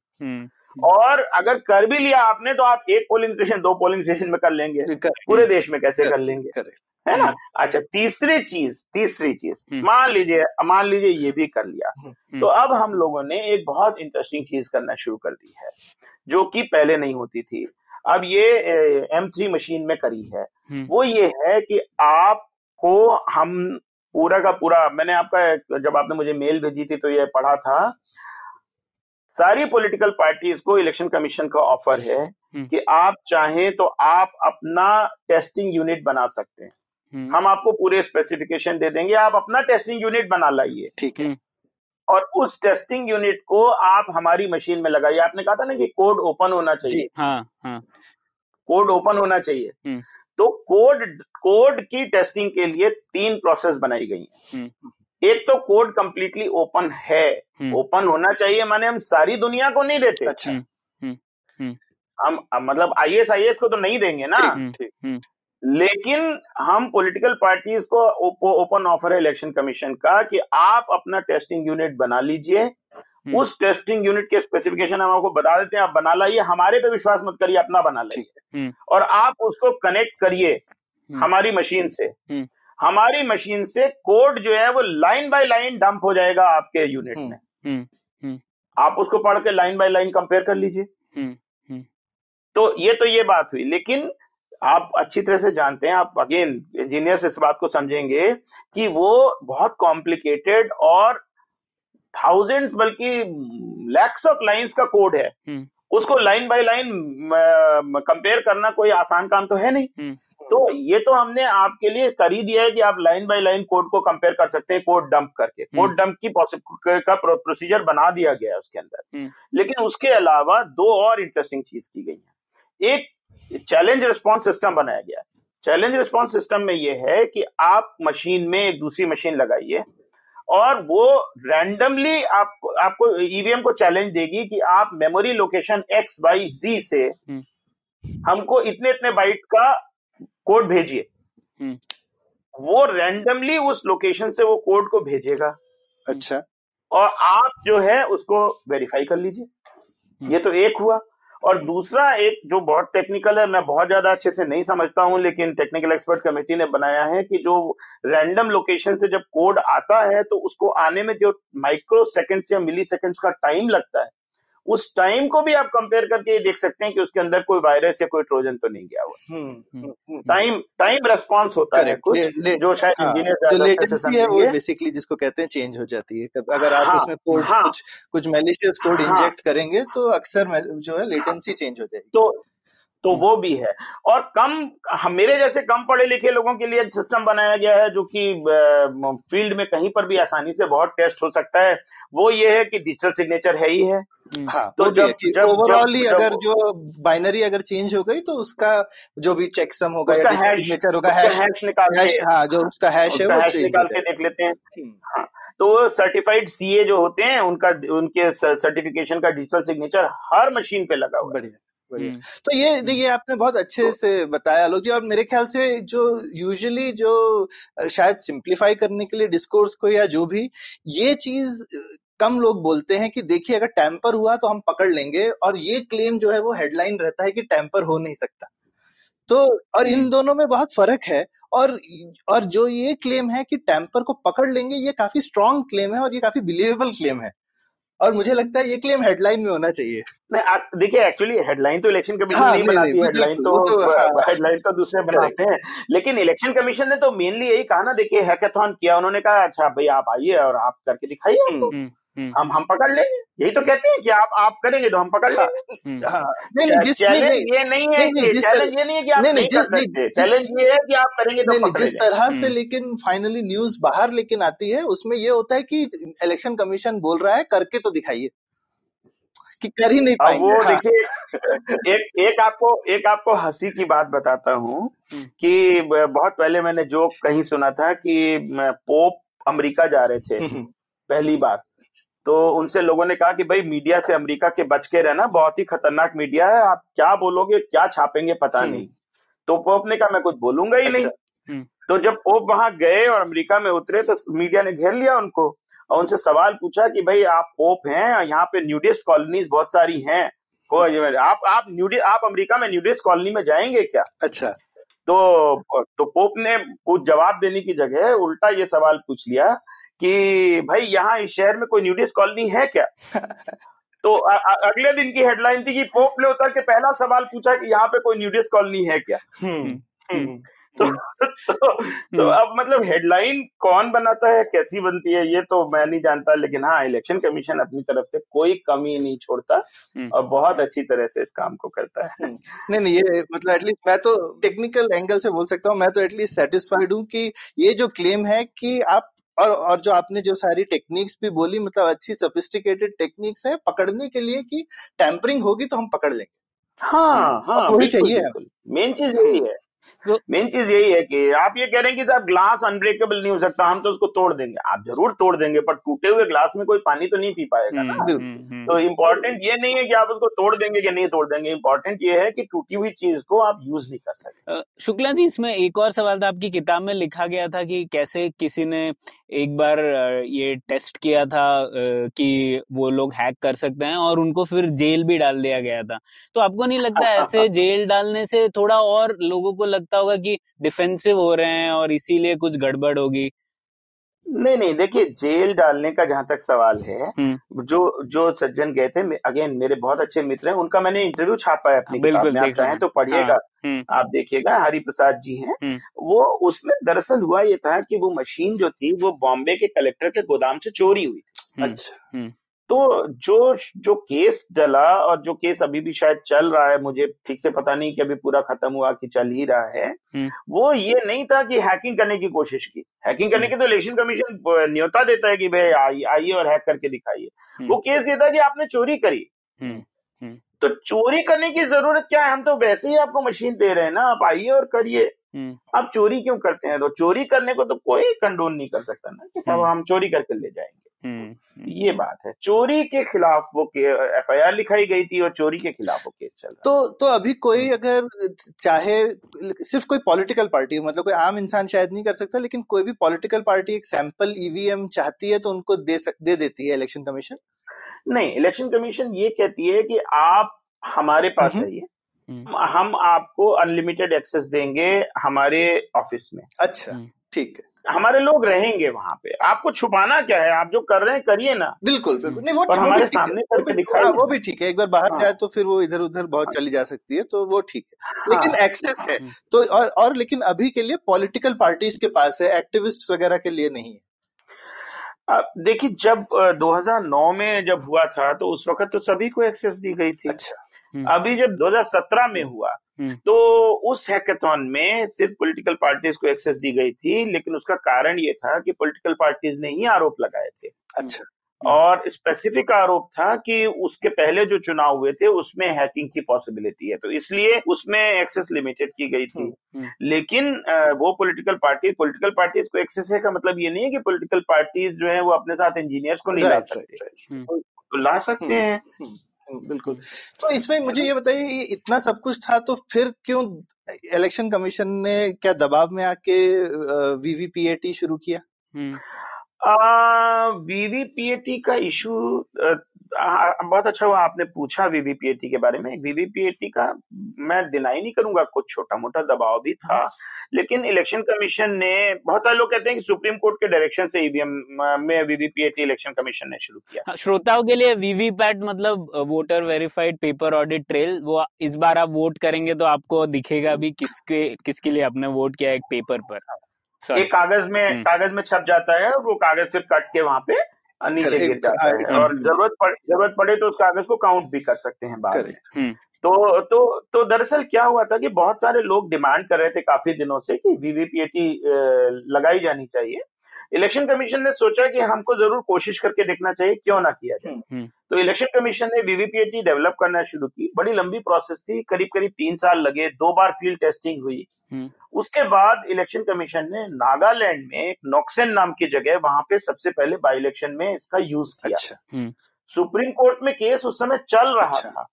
और अगर कर भी लिया आपने तो आप एक पोलिंग स्टेशन दो पोलिंग स्टेशन में कर लेंगे। पूरे देश में कैसे कर लेंगे है ना? अच्छा तीसरी चीज़ तीसरी चीज़। हम्म। मान लीजिए मान लीजिए ये भी कर लिया। हम्म। तो अब हम लोगों ने एक बहुत इंटरेस्टिंग चीज़ करना शुरू कर दी है जो कि पहले नहीं होती थी। अब ये एम थ्री मशीन में करी है। हम्म, वो ये है कि आपको हम पूरा का पूरा मैंने आपका जब आपने मुझे मेल भेजी थी तो ये पढ़ा था। सारी पॉलिटिकल पार्टीज़ को इलेक्शन कमीशन का ऑफ़र है हम्म। कि आप चाहें तो आप अपना टेस्टिंग यूनिट बना सकते हैं। हम्म, हम आपको पूरे स्पेसिफिकेशन दे देंगे आप अपना टेस्टिंग यूनिट बना लाइए। ठीक है। हम्म, और उस टेस्टिंग यूनिट को आप हमारी मशीन में लगाइए। आपने कहा था ना कि कोड ओपन होना चाहिए। हाँ हाँ। कोड ओपन होना चाहिए। तो कोड कोड की टेस्टिंग के लिए तीन प्रोसेस बनाई गई हैं। एक तो कोड कंप्लीटली ओपन है हम्म। ओपन होना चाहिए माने हम सारी दुनिया को नहीं देते अच्छा हम्म। हम हम मतलब आईएएस आईएएस को तो नहीं देंगे ना हम्म, ठीक हम्म, लेकिन हम पॉलिटिकल पार्टीज़ को ओपन ऑफ़र है इलेक्शन कमीशन का कि आप अपना टेस्टिंग यूनिट बना लीजिए हम्म। उस टेस्टिंग यूनिट के स्पेसिफिकेशन हम आपको बता देते हैं आप बना लाइए हमारे पे विश्वास मत करिए अपना बना। लाइए हम्म। और आप उसको कनेक्ट करिए हम्म। हमारी मशीन से हम्म। हमारी मशीन से कोड जो है वो लाइन बाय लाइन डंप हो जाएगा आपके यूनिट हम्म। में हम्म, आप उसको पढ़ के लाइन बाय लाइन कंपेयर कर लीजिए हम्म, हम्म, तो ये तो ये बात हुई लेकिन आप अच्छी तरह से जानते हैं आप अगेन इंजीनियर्स इस बात को समझेंगे कि वो बहुत कॉम्प्लिकेटेड और थाउजेंड्स बल्कि लैक्स ऑफ़ लाइंस का कोड है हम्म। उसको लाइन बाय लाइन कंपेयर करना कोई आसान काम तो है नहीं हम्म। तो ये तो हमने आपके लिए कर ही दिया है कि आप लाइन बाय लाइन कोड को कंपेयर कर सकते हैं कोड डंप करके। कोड डंप की का प्रोसीजर बना दिया गया है उसके अंदर। हम्म। लेकिन उसके अलावा दो और इंटरेस्टिंग चीज़ की गई है। एक चैलेंज रिस्पॉन्स सिस्टम बनाया गया है। चैलेंज रिस्पॉन्स सिस्टम में यह है कि आप मशीन में एक दूसरी मशीन लगाइए और वो रैंडमली आप आपको ईवीएम को चैलेंज देगी कि आप memory location X Y Z से हम्म। हमको इतने इतने बाइट का कोड भेजिए। हम्म। वो रैंडमली उस लोकेशन से वो कोड को भेजेगा। अच्छा। और आप जो है उसको वेरीफाई कर लीजिए। ये तो एक हुआ। और दूसरा एक जो बहुत टेक्निकल है मैं बहुत ज़्यादा अच्छे से नहीं समझता हूँ लेकिन टेक्निकल एक्सपर्ट कमेटी ने बनाया है कि जो रैंडम लोकेशन से जब कोड आता है तो उसको आने में जो माइक्रो सेकेंड्स या मिली सेकेंड्स का टाइम लगता है उस टाइम को भी आप कंपेयर करके ये देख सकते हैं कि उसके अंदर कोई वायरस या कोई ट्रोजन तो नहीं गया हुआ। टाइम टाइम रेस्पॉन्स होता है कुछ ले- ले- जो शायद हाँ, इंजीनियर लेटेंसी है वो बेसिकली जिसको कहते हैं चेंज हो जाती है। अगर आप हाँ, उसमें कोड हाँ। कुछ कुछ मेलिशियस कोड हाँ। इंजेक्ट करेंगे तो अक्सर जो है लेटेंसी चेंज हो जाएगी। तो तो वो भी है। और कम हम मेरे जैसे कम पढ़े लिखे लोगों के लिए सिस्टम बनाया गया है जो कि फ़ील्ड में कहीं पर भी आसानी से बहुत टेस्ट हो सकता है। वो ये है कि डिजिटल सिग्नेचर है ही है। हाँ तो जब- जब- ओवरऑली जब- अगर जो बाइनरी अगर चेंज हो गई तो उसका जो भी चेकसम होगा या सिग्नेचर होगा हैश हैश निकाल हैश के हाँ जो उसका हैश है वो हैश हो निकाल के देख लेते हैं। हम्म, हाँ तो सर्टिफाइड सीए जो होते हैं उनका उनके सर्टिफिकेशन का डिजिटल सिग्नेचर हर मशीन पे लगा हुआ है। बढ़िया। बढ़िया। तो ये देखिए आपने बहुत अच्छे से बताया आलोक जी और मेरे ख्याल से जो यूजुअली जो शायद सिंप्लीफाई करने के लिए डिस्कोर्स को या जो भी ये चीज़ कम लोग बोलते हैं कि देखिए अगर टैंपर हुआ तो हम पकड़ लेंगे और ये क्लेम जो है वो हेडलाइन रहता है कि टैंपर हो नहीं सकता। तो और इन दोनों में बहुत फ़र्क है और और जो ये क्लेम है कि टैंपर को पकड़ लेंगे ये काफ़ी स्ट्रांग क्लेम है और ये काफ़ी बिलीवेबल क्लेम है। और मुझे लगता है ये क्लेम हेडलाइन में होना चाहिए। नहीं देखिए एक्चुअली हेडलाइन तो इलेक्शन कमीशन हाँ, नहीं नहीं, बनाती नहीं, हेडलाइन तो तो, हाँ। हेडलाइन तो दूसरे बनाते हैं। लेकिन इलेक्शन कमीशन ने तो मेनली यही कहा ना देखिए हैकेथॉन किया उन्होंने कहा अच्छा भाई आप आइए और आप करके दिखाइए। हम्म, हम हम पकड़ लेंगे। यही तो कहते हैं कि आप आप करेंगे तो हम पकड़ हाँ, लेंगे हम्म, हाँ। नहीं नहीं जिस नहीं चैलेंज ये नहीं है चैलेंज तरह- ये नहीं है कि आप नहीं, कर सकते। चैलेंज ये है कि आप करेंगे तो जिस तरह से हम्म। लेकिन फाइनली न्यूज़ बाहर लेकिन आती है उसमें ये होता है कि इलेक्शन कमीशन बोल रहा है करके तो दिखाइए। कि कर ही नहीं पाएँगे। वो हाँ, देखिए एक एक आपको एक आपको हँसी की बात बताता हूँ हम्म। कि बहुत पहले मैंने जो कहीं सुना था कि पोप अमेरिका जा रहे थे। हम्म, पहली बात। तो उनसे लोगों ने कहा कि भाई मीडिया से अमेरिका के बच के रहना बहुत ही खतरनाक मीडिया है। आप क्या बोलोगे क्या छापेंगे पता हम्म। नहीं। तो पोप ने कहा मैं कुछ बोलूँगा ही नहीं। अच्छा, हम्म। तो जब पोप वहाँ गए और अमेरिका में उतरे तो मीडिया ने घेर लिया उनको और उनसे सवाल पूछा कि भाई आप पोप हैं यहाँ पे न्यूडिस्ट कॉलोनीज बहुत सारी हैं। आप आप न्यूडि आप अमेरिका में न्यूडिस्ट कॉलोनी में जाएँगे क्या? अच्छा। तो तो पोप ने कुछ जवाब देने की जगह उल्टा ये सवाल पूछ लिया कि भाई यहाँ इस शहर में कोई न्यूडिस्ट कॉलोनी है क्या? तो अ, अ, अगले दिन की हेडलाइन थी कि पोप ने उतर के पहला सवाल पूछा कि यहाँ पे कोई न्यूडिस्ट कॉलोनी है क्या? हम्म, हम्म, तो, तो, तो अब मतलब हेडलाइन कौन बनाता है कैसी बनती है ये तो मैं नहीं जानता लेकिन हाँ इलेक्शन कमीशन अपनी तरफ़ से कोई कमी नहीं छोड़ता हम्म। और बहुत अच्छी तरह से इस काम को करता है। नहीं नहीं ये मतलब एटलीस्ट मैं तो टेक्निकल एंगल से बोल सकता हूँ मैं तो एटलीस्ट सेटिस्फाइड हूँ कि ये जो क्लेम है कि आप और और जो आपने जो सारी टेक्निक्स भी बोली मतलब अच्छी सोफिस्टिकेटेड टेक्निक्स है पकड़ने के लिए कि टैंपरिंग होगी तो हम पकड़ लेंगे। हाँ हाँ वही चाहिए। मेन चीज़ यही है। तो मेन चीज़ यही है कि आप ये कह रहे हैं कि साहब ग्लास अनब्रेकेबल नहीं हो सकता हम तो उसको तोड़ देंगे। आप ज़रूर तोड़ देंगे पर टूटे हुए ग्लास में कोई पानी तो नहीं पी पाएगा ना। हम्म। हम्म, हम्म। तो इम्पोर्टेंट ये नहीं है कि आप उसको तोड़ देंगे कि नहीं तोड़ देंगे। इम्पोर्टेंट ये है कि टूटी हुई चीज़ को आप यूज़ नहीं कर सकते। शुक्ला जी इसमें एक और सवाल था आपकी किताब में लिखा गया था कि कैसे किसी ने एक बार ये टेस्ट किया था कि वो लोग हैक कर सकते हैं और उनको फिर जेल भी डाल दिया गया था। तो आपको नहीं लगता ऐसे जेल डालने से थोड़ा और लोगों को लगता होगा कि डिफेंसिव हो रहे हैं और इसीलिए कुछ गड़बड़ होगी। नहीं नहीं देखिए जेल डालने का जहाँ तक सवाल है हम्म। जो जो सज्जन गए थे अगेन मेरे बहुत अच्छे मित्र हैं उनका मैंने इंटरव्यू छापा है अपनी बिल्कुल आप चाहें तो पढ़िएगा। हम्म। आप देखिएगा हरि प्रसाद जी हैं। हम्म। वो उसमें दरअसल हुआ ये था कि वो मशीन जो थी वो बॉम्बे के कलेक्टर के गोदाम से चोरी हुई थी। अच्छा। तो जो जो केस डला और जो केस अभी भी शायद चल रहा है मुझे ठीक से पता नहीं कि अभी पूरा खत्म हुआ कि चल ही रहा है हम्म। वो ये नहीं था कि हैकिंग करने की कोशिश की। हैकिंग करने की तो इलेक्शन कमीशन न्योता देता है कि भाई आइए और हैक करके दिखाइए। हम्म। वो केस ये था कि आपने चोरी करी। हम्म तो चोरी करने की ज़रूरत क्या है? हम तो वैसे ही आपको मशीन दे रहे हैं ना आप आइए और करिए। आप चोरी क्यों करते हैं? तो चोरी करने को तो कोई कंडोन नहीं कर सकता ना कि अब हम्म हम चोरी करके ले जाएँगे। हम्म ये बात है। चोरी के खिलाफ वो एफ़ आई आर लिखाई गई थी और चोरी के खिलाफ वो केस चल रहा तो तो अभी कोई अगर चाहे सिर्फ़ कोई पॉलिटिकल पार्टी मतलब कोई आम इंसान शायद नहीं कर सकता लेकिन कोई भी पॉलिटिकल पार्टी एक सैंपल ईवीएम चाहती है तो उनको दे सक, दे देती है इलेक्शन कमीशन नहीं इलेक्शन कमीशन ये कहती है कि आप हमारे पास हम्म। आइए हम्म हम आपको अनलिमिटेड एक्सेस देंगे हमारे ऑफ़िस में। अच्छा हम्म। ठीक है। हमारे लोग रहेंगे वहाँ पे। आपको छुपाना क्या है? आप जो कर रहे हैं करिए ना। बिल्कुल बिल्कुल। नहीं वो भी हमारे सामने वो करके भी दिखाइए हाँ, वो भी ठीक है। एक बार बाहर हाँ। जाए तो फिर वो इधर उधर बहुत चली जा सकती है तो वो ठीक है। लेकिन हाँ एक्सेस है। हम्म। तो और और लेकिन अभी के लिए पॉलिटिकल पार्टीज़ के पास है एक्टिविस्ट वगैरह के लिए नहीं है। देखिए जब अ, 2009 में जब हुआ था तो उस वक्त तो सभी को एक्सेस दी गई थी। अच्छा। हम्म अभी जब 2017 में हुआ हम्म। तो उस हैकेथॉन में सिर्फ़ पॉलिटिकल पार्टीज़ को एक्सेस दी गई थी लेकिन उसका कारण ये था कि पॉलिटिकल पार्टीज़ ने ही आरोप लगाए थे। अच्छा। और स्पेसिफिक आरोप था कि उसके पहले जो चुनाव हुए थे उसमें हैकिंग की पॉसिबिलिटी है। तो इसलिए उसमें एक्सेस लिमिटेड की गई थी। हम्म हम्म। लेकिन वो पॉलिटिकल पार्टी पॉलिटिकल पार्टीज़ को एक्सेस है का मतलब ये नहीं है कि पॉलिटिकल पार्टीज़ जो है वो अपने साथ इंजीनियर्स को नहीं ला सकते। हम्म तो ला सकते हम्म हैं। हम्म हम्म, बिल्कुल। तो इसमें मुझे ये बताइए ये इतना सब कुछ था तो फिर क्यों इलेक्शन कमीशन ने क्या दबाव में आके वीवीपीएटी शुरू किया? वीवीपीएटी का इशू बहुत अच्छा हुआ आपने पूछा वीवीपीएटी के बारे में। वीवीपीएटी का मैं डिनाई नहीं करूँगा कुछ छोटा मोटा दबाव भी था। लेकिन इलेक्शन कमीशन ने बहुत सारे लोग कहते हैं कि सुप्रीम कोर्ट के डायरेक्शन से ईवीएम में वीवीपीएटी इलेक्शन कमीशन ने शुरू किया। हाँ, श्रोताओं के लिए वीवीपैट मतलब voter verified paper audit trail वो इस बार आप वोट करेंगे तो आपको दिखेगा भी किसके किसके लिए आपने वोट किया एक पेपर पर। एक कागज़ में हम्म। कागज़ में छप जाता है और वो कागज़ फिर कट के वहाँ पे नीचे गिर जाता हाँ। है और ज़रूरत पड़े ज़रूरत पड़े तो उस कागज़ को काउंट भी कर सकते हैं बाद में। हम्म। तो तो तो दरअसल क्या हुआ था कि बहुत सारे लोग डिमांड कर रहे थे काफ़ी दिनों से कि वीवीपीएटी लगाई जानी चाहिए। इलेक्शन कमीशन ने सोचा कि हमको ज़रूर कोशिश करके देखना चाहिए क्यों ना किया जाए। हम्म हम्म। तो इलेक्शन कमीशन ने वीवीपीएटी डेवलप करना शुरू की। बड़ी लंबी प्रोसेस थी करीब करीब तीन साल लगे दो बार फ़ील्ड टेस्टिंग हुई। हम्म। उसके बाद इलेक्शन कमीशन ने नागालैंड में एक नॉक्सेन नाम की जगह वहाँ पे सबसे पहले बाई इलेक्शन में इसका यूज़ किया। अच्छा। सुप्रीम कोर्ट में केस उस समय चल रहा अच्छा। था।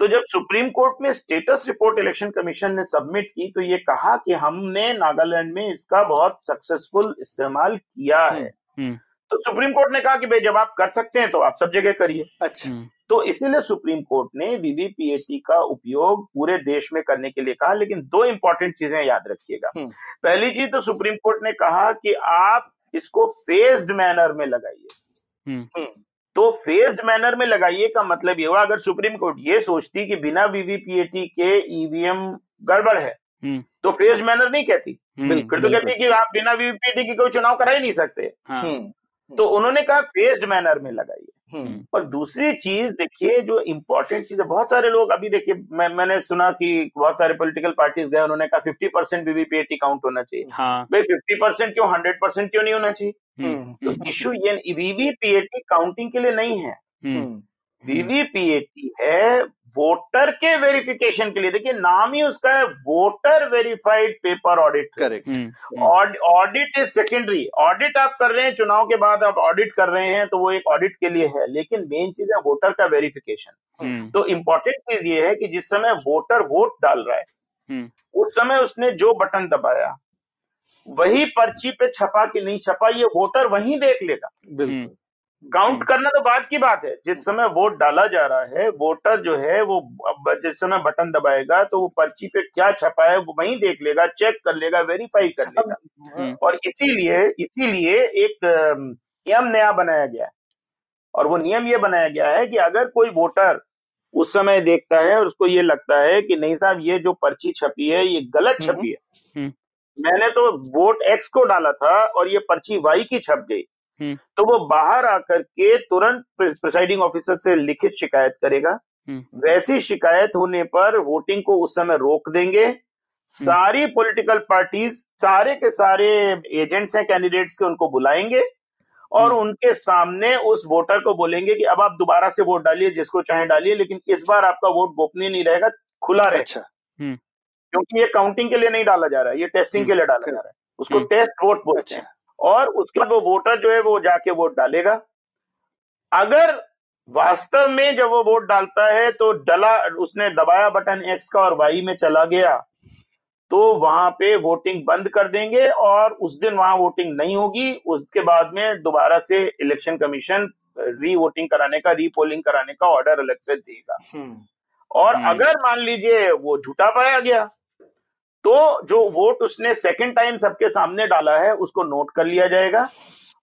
तो जब सुप्रीम कोर्ट में स्टेटस रिपोर्ट इलेक्शन कमीशन ने सबमिट की तो ये कहा कि हमने नागालैंड में इसका बहुत सक्सेसफुल इस्तेमाल किया है। हम्म। हम्म तो सुप्रीम कोर्ट ने कहा कि भाई जब आप कर सकते हैं तो आप सब जगह करिए। अच्छा। हम्म। तो इसीलिए सुप्रीम कोर्ट ने वीवीपीएटी का उपयोग पूरे देश में करने के लिए कहा लेकिन दो इंपॉर्टेंट चीज़ें याद रखिएगा। हम्म। पहली चीज़ तो सुप्रीम कोर्ट ने कहा कि आप इसको फेस्ड मैनर में लगाइए। हम्म। हम्म। तो फेस्ड मैनर में लगाइए का मतलब ये हुआ अगर सुप्रीम कोर्ट ये सोचती कि बिना वीवीपीएटी के ईवीएम गड़बड़ है हम्म। तो फ़ेज़ मैनर नहीं कहती। हम्म फिर तो कहती कि आप बिना वीवीपीएटी के कोई चुनाव करा ही नहीं सकते। हाँ। हम्म तो उन्होंने कहा फेस्ड मैनर में लगाइए। और दूसरी चीज़ देखिए जो इम्पोर्टेंट चीज़ है बहुत सारे लोग अभी देखिए मैं मैंने सुना कि बहुत सारे पॉलिटिकल पार्टीज़ गए उन्होंने कहा फिफ्टी परसेंट वीवीपीएटी काउंट होना चाहिए। हाँ। भाई फिफ्टी परसेंट क्यों हंड्रेड परसेंट क्यों नहीं होना चाहिए? तो इशू ये वीवीपीएटी काउंटिंग के लिए नहीं है। हम्म, वीवीपीएटी है वोटर के वेरिफिकेशन के लिए। देखिए नाम ही उसका है voter verified paper audit correct hmm, audit is secondary audit आप कर रहे हैं चुनाव के बाद आप ऑडिट कर रहे हैं तो वो एक ऑडिट के लिए है लेकिन मेन चीज़ है वोटर का वेरिफिकेशन हम्म, तो इम्पोर्टेंट चीज़ ये है कि जिस समय वोटर वोट डाल रहा है हम्म, उस समय उसने जो बटन दबाया वही पर्ची पे छपा कि नहीं छपा ये वोटर वहीं देख लेगा। बिल्कुल। काउंट करना तो बात की बात है। जिस समय वोट डाला जा रहा है वोटर जो है वो जिस समय बटन दबाएगा तो वो पर्ची पे क्या छपा है वो वहीं देख लेगा चेक कर लेगा वेरीफाई कर लेगा। हम्म, और इसीलिए इसीलिए एक नियम नया बनाया गया है। और वो नियम ये बनाया गया है कि अगर कोई वोटर उस समय देखता है और उसको ये लगता है कि नहीं साहब ये जो पर्ची छपी है ये गलत हम्म, छपी है। हम्म। मैंने तो वोट एक्स को डाला था और ये पर्ची वाई की छप गई। हम्म। तो वो बाहर आकर के तुरंत प्रिसाइडिंग ऑफिसर से लिखित शिकायत करेगा। हम्म। वैसी शिकायत होने पर वोटिंग को उस समय रोक देंगे। सारी पॉलिटिकल पार्टीज़ सारे के सारे एजेंट्स हैं कैंडिडेट्स के उनको बुलाएँगे और हम्म। उनके सामने उस वोटर को बोलेंगे कि अब आप दोबारा से वोट डालिए जिसको चाहे डालिए लेकिन इस बार आपका वोट गोपनीय नहीं रहेगा खुला रहेगा अच्छा। क्योंकि ये काउंटिंग के लिए नहीं डाला जा रहा है ये टेस्टिंग के लिए डाला जा रहा है। उसको हम्म। टेस्ट वोट बोलते अच्छा। हैं। और उसके बाद वो वोटर जो है वो जाके वोट डालेगा। अगर वास्तव में जब वो वोट डालता है तो डला उसने दबाया बटन एक्स का और वाई में चला गया तो वहाँ पे वोटिंग बंद कर देंगे और उस दिन वहाँ वोटिंग नहीं होगी। उसके बाद में दोबारा से इलेक्शन कमीशन री वोटिंग कराने का री पोलिंग कराने का ऑर्डर अलग से देगा। हम्म, और हम्म। अगर मान लीजिए वो झूठा पाया गया तो जो वोट उसने सेकेंड टाइम सबके सामने डाला है उसको नोट कर लिया जाएगा।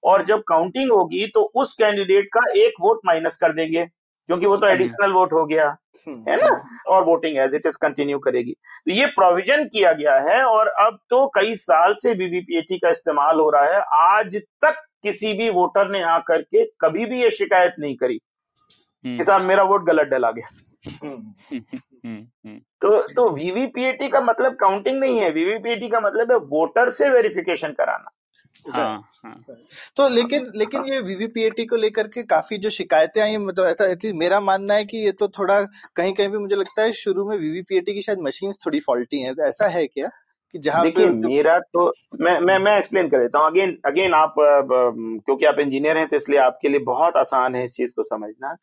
और जब काउंटिंग होगी तो उस कैंडिडेट का एक वोट माइनस कर देंगे क्योंकि वो तो एडिशनल वोट हो गया हम्म, है ना? और voting as it is continue करेगी। तो ये प्रोविज़न किया गया है और अब तो कई साल से बीवीपीएटी का इस्तेमाल हो रहा है। आज तक किसी भी वोटर ने आकर के कभी भी ये शिकायत नहीं करी। हम्म, कि साहब मेरा वोट गलत डला गया। हम्म, तो तो वीवीपीएटी का मतलब काउंटिंग नहीं है। वीवीपीएटी का मतलब है वोटर से वेरिफिकेशन कराना। हाँ? हाँ तो लेकिन लेकिन ये वीवीपीएटी को लेकर के काफ़ी जो शिकायतें आई मतलब ऐसा एटलीस्ट मेरा मानना है कि ये तो थोड़ा कहीं कहीं भी मुझे लगता है शुरू में वीवीपीएटी की शायद मशीन थोड़ी फॉल्टी है। तो ऐसा है क्या कि जहाँ देखिए मेरा तो मैं मैं मैं एक्सप्लेन कर देता हूँ। अगेन अगेन आप क्योंकि आप इंजीनियर हैं तो इसलिए आपके लिए बहुत आसान है इस चीज़ को समझना।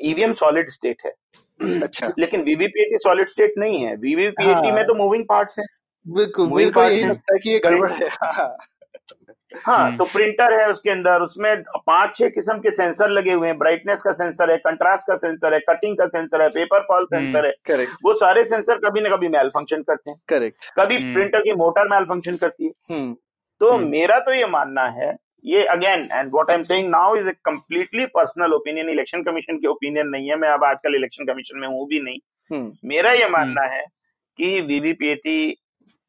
ईवीएम सॉलिड स्टेट है। अच्छा। लेकिन वीवीपीएटी सॉलिड स्टेट नहीं है। वीवीपीएटी हाँ। में तो मूविंग पार्ट्स हैं। बिल्कुल Moving मेरे को यही लगता है कि ये गड़बड़ है। हाँ। हाँ हम्म। तो प्रिंटर है उसके अंदर। उसमें पाँच छह किस्म के सेंसर लगे हुए हैं। ब्राइटनेस का सेंसर है कंट्रास्ट का सेंसर है कटिंग का सेंसर है पेपर फॉल हम्म। सेंसर है। करेक्ट वो सारे सेंसर कभी ना कभी मेल फ़ंक्शन करते हैं। करेक्ट कभी हम्म। प्रिंटर की मोटर मेल फ़ंक्शन करती है। हम्म। तो हम्म। मेरा तो ये मानना है ये again and what I am saying now is a completely personal opinion election commission की ओपिनियन नहीं है। मैं अब आजकल इलेक्शन कमीशन में हूँ भी नहीं। हम्म। मेरा ये मानना है कि VVPAT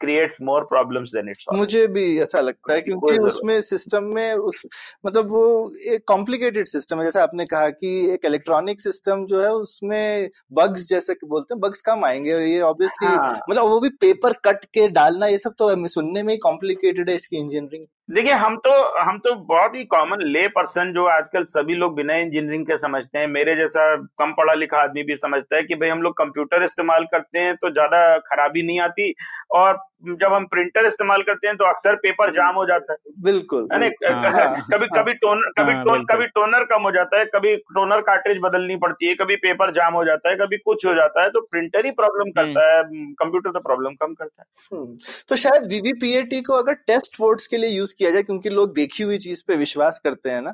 creates more problems than it's मुझे भी ऐसा लगता है क्योंकि उसमें सिस्टम में उस मतलब वो एक कॉम्प्लिकेटेड सिस्टम है। जैसे आपने कहा कि एक इलेक्ट्रॉनिक सिस्टम जो है उसमें बग्स जैसे कि बोलते हैं बग्स कम आएँगे। ये ऑब्वियसली हाँ। मतलब वो भी पेपर कट के डालना ये सब तो सुनने में ही कॉम्प्लिकेटेड है इसकी इंजीनियरिंग देखिए हम तो हम तो बहुत ही कॉमन ले पर्सन जो आजकल सभी लोग बिना इंजीनियरिंग के समझते हैं। मेरे जैसा कम पढ़ा लिखा आदमी भी समझता है कि भाई हम लोग कंप्यूटर इस्तेमाल करते हैं तो ज़्यादा खराबी नहीं आती और जब हम प्रिंटर इस्तेमाल करते हैं तो अक्सर पेपर जाम हो जाता है। बिल्कुल है हाँ, कभी कभी टोनर कभी हाँ, टोन कभी टोनर कम हो जाता है कभी टोनर कार्ट्रिज बदलनी पड़ती है कभी पेपर जाम हो जाता है कभी कुछ हो जाता है तो प्रिंटर ही प्रॉब्लम करता है। कंप्यूटर तो प्रॉब्लम कम करता है। हम्म, तो शायद वीवीपीएटी को अगर टेस्ट वोट्स के लिए यूज़ किया जाए क्योंकि लोग देखी हुई चीज़ पे विश्वास करते हैं ना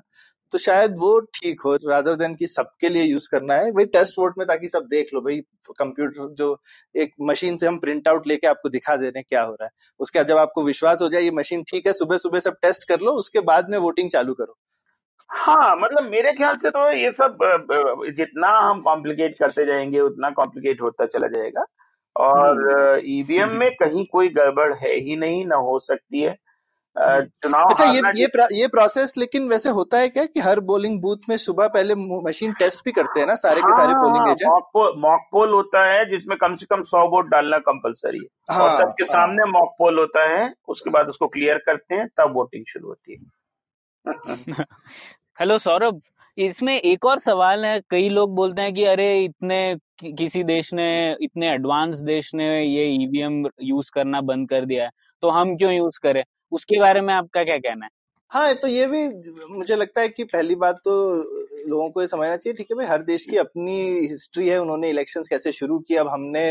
तो शायद वो ठीक हो रादर देन कि सबके लिए यूज़ करना है। भाई टेस्ट वोट में ताकि सब देख लो भाई कंप्यूटर जो एक मशीन से हम प्रिंट आउट लेके आपको दिखा दे रहे हैं क्या हो रहा है। उसके बाद जब आपको विश्वास हो जाए ये मशीन ठीक है सुबह सुबह सब टेस्ट कर लो उसके बाद में वोटिंग चालू करो। हाँ मतलब मेरे ख्याल से तो ये सब जितना हम कॉम्प्लिकेट करते जाएँगे उतना कॉम्प्लिकेट होता चला जाएगा। और ईवीएम में कहीं कोई गड़बड़ है ही नहीं ना हो सकती है। चुनाव अच्छा ये ये प्र, ये प्रोसेस लेकिन वैसे होता है क्या कि हर पोलिंग बूथ में सुबह पहले मशीन टेस्ट भी करते हैं ना सारे हाँ, के सारे polling agent mock poll mock poll होता है जिसमें कम से कम सौ वोट डालना कंपलसरी है। हाँ, और सबके हाँ। सामने मॉक पोल होता है उसके बाद उसको क्लियर करते हैं तब वोटिंग शुरू होती है। हेलो सौरभ इसमें एक और सवाल है कई लोग बोलते हैं कि अरे इतने किसी देश ने इतने एडवांस देश ने ये ईवीएम यूज़ करना बंद कर दिया है तो हम क्यों यूज़ करें? उसके बारे में आपका क्या कहना है? हाँ तो ये भी मुझे लगता है कि पहली बात तो लोगों को ये समझना चाहिए ठीक है भाई हर देश की अपनी हिस्ट्री है उन्होंने इलेक्शंस कैसे शुरू किए अब हमने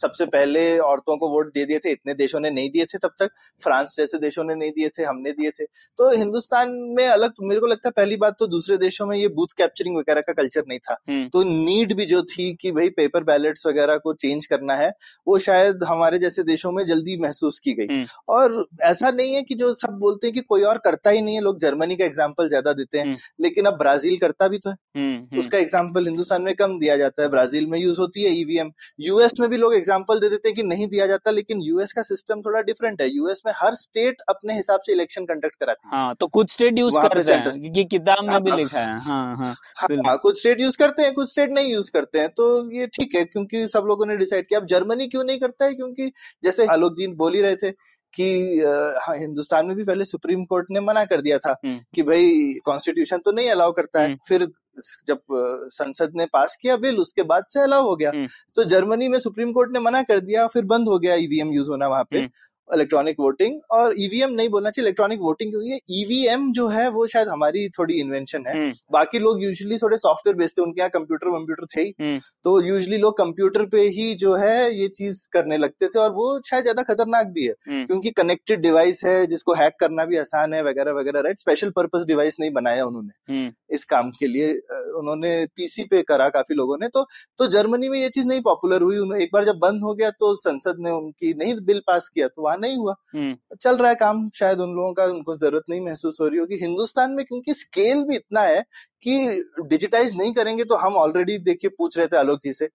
सबसे पहले औरतों को वोट दे दिए थे इतने देशों ने नहीं दिए थे तब तक फ्रांस जैसे देशों ने नहीं दिए थे हमने दिए थे। तो हिंदुस्तान में अलग मेरे को लगता है पहली बात तो दूसरे देशों में ये बूथ कैप्चरिंग वगैरह का कल्चर नहीं था। हम्म। तो नीड भी जो थी कि भाई पेपर बैलेट्स वगैरह को चेंज करना है वो शायद हमारे जैसे देशों में जल्दी महसूस की गई। हम्म। और ऐसा नहीं है कि जो सब बोलते हैं कि कोई और करता ही नहीं है लोग जर्मनी का एग्ज़ाम्पल ज़्यादा देते हैं हम्म। लेकिन अब ब्राज़ील करता भी तो है। हम्म हम्म। उसका एग्ज़ाम्पल हिंदुस्तान में कम दिया जाता है ब्राज़ील में यूज़ होती है ईवीएम यूएस में भी लोग एग्ज़ाम्पल दे देते हैं कि नहीं दिया जाता लेकिन यूएस का सिस्टम थोड़ा डिफरेंट है। यूएस में हर स्टेट अपने हिसाब से इलेक्शन कंडक्ट कराती है। हाँ तो कुछ स्टेट यूज़ करते हैं किताब में भी हाँ। लिखा है। हाँ हाँ हाँ हाँ, कुछ स्टेट यूज़ करते हैं कुछ स्टेट नहीं यूज़ करते हैं तो ये ठीक है क्योंकि सब लोगों ने डिसाइड किया। अब जर्मनी क्यों नहीं करता है? क्योंकि जैसे आलोक जी बोल ही रहे थे कि हाँ, हिंदुस्तान में भी पहले सुप्रीम कोर्ट ने मना कर दिया था हम्म। कि भाई कॉन्स्टिट्यूशन तो नहीं अलाउ करता है। हम्म। फिर जब संसद ने पास किया बिल उसके बाद से अलाउ हो गया। हम्म। तो जर्मनी में सुप्रीम कोर्ट ने मना कर दिया फिर बंद हो गया ईवीएम यूज़ होना वहाँ पे। इलेक्ट्रॉनिक वोटिंग और ईवीएम नहीं बोलना चाहिए इलेक्ट्रॉनिक वोटिंग क्योंकि ईवीएम जो है वो शायद हमारी थोड़ी इन्वेंशन है। हम्म। बाकी लोग यूजली थोड़े सॉफ्टवेयर बेचते उनके यहाँ कंप्यूटर वम्प्यूटर थे ही। हम्म। तो यूजली लोग कंप्यूटर पे ही जो है ये चीज़ करने लगते थे और वो शायद ज़्यादा खतरनाक भी है। हम्म। क्योंकि कनेक्टेड डिवाइस है जिसको हैक करना भी आसान है वगैरह वगैरह राइट स्पेशल पर्पज डिवाइस नहीं बनाया उन्होंने। इस काम के लिए उन्होंने पीसी पे करा काफ़ी लोगों ने। तो तो जर्मनी में ये चीज़ नहीं पॉपुलर हुई। एक बार जब बंद हो गया तो संसद ने उनकी नहीं बिल पास किया तो वहाँ नहीं हुआ। हम्म। चल रहा है काम शायद उन लोगों का उनको ज़रूरत नहीं महसूस हो रही होगी। हिंदुस्तान में क्योंकि स्केल भी इतना है कि डिजिटाइज नहीं करेंगे तो हम ऑलरेडी देखिए पूछ रहे थे आलोक जी से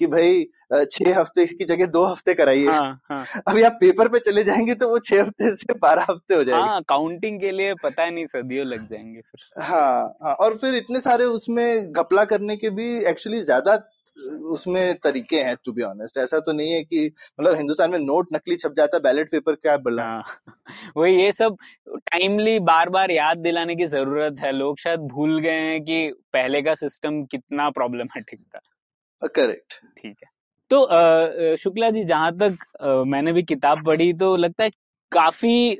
कि भाई छह हफ़्ते की जगह दो हफ़्ते कराइए। हाँ हाँ। अभी आप पेपर पे चले जाएँगे तो वो छह हफ़्ते से बारह हफ़्ते हो जाएँगे। हाँ काउंटिंग के लिए पता नहीं सदियों लग जाएँगे फिर। हाँ हाँ और फिर इतने सारे उसमें घपला करने के भी एक्चुअली ज़्यादा उसमें तरीके हैं टू बी ऑनेस्ट ऐसा तो नहीं है कि मतलब हिंदुस्तान में नोट नकली छप जाता है बैलेट पेपर क्या बोला? हाँ। वही ये सब टाइमली बार बार याद दिलाने की ज़रूरत है। लोग शायद भूल गए हैं कि पहले का सिस्टम कितना प्रॉब्लमेटिक था। करेक्ट ठीक है। तो शुक्ला जी जहाँ तक मैंने भी किताब पढ़ी तो लगता है काफ़ी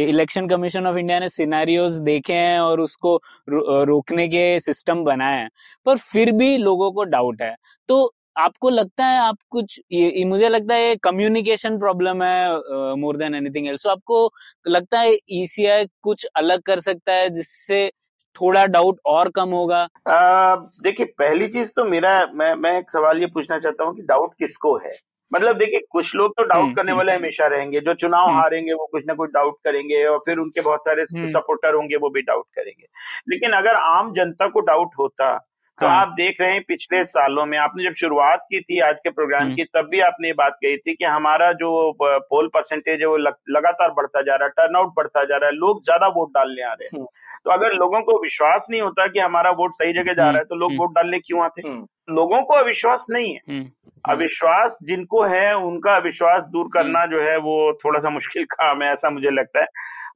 इलेक्शन कमीशन ऑफ़ इंडिया ने सिनेरियोज देखे हैं और उसको रो, रोकने के सिस्टम बनाए हैं। पर फिर भी लोगों को डाउट है। तो आपको लगता है आप कुछ ये, मुझे लगता है कम्युनिकेशन प्रॉब्लम है मोर देन एनीथिंग एल्स। आपको लगता है ईसीआई कुछ अलग कर सकता है जिससे थोड़ा डाउट और कम होगा? देखिए पहली चीज़ तो मेरा मैं मैं एक सवाल ये पूछना चाहता हूँ कि डाउट किसको है? मतलब देखिए कुछ लोग तो हम्म, डाउट करने हम्म, वाले हमेशा रहेंगे। जो चुनाव हम्म, हारेंगे वो कुछ ना कुछ डाउट करेंगे और फिर उनके बहुत सारे हम्म, सपोर्टर होंगे वो भी डाउट करेंगे। लेकिन अगर आम जनता को डाउट होता तो हाँ। आप देख रहे हैं पिछले सालों में आपने जब शुरुआत की थी आज के प्रोग्राम हम्म, की तब भी आपने ये बात कही थी कि हमारा जो पोल परसेंटेज है वो लगातार बढ़ता जा रहा है टर्नआउट बढ़ता जा रहा है लोग ज़्यादा वोट डालने आ रहे हैं। हम्म। तो अगर लोगों को विश्वास नहीं होता कि हमारा वोट सही जगह जा हम्म, रहा है तो लोग हम्म, वोट डालने क्यों आते हैं? लोगों को अविश्वास नहीं है। हम्म, हम्म, अविश्वास जिनको है उनका अविश्वास दूर हम्म, करना जो है वो थोड़ा सा मुश्किल काम है ऐसा मुझे लगता है।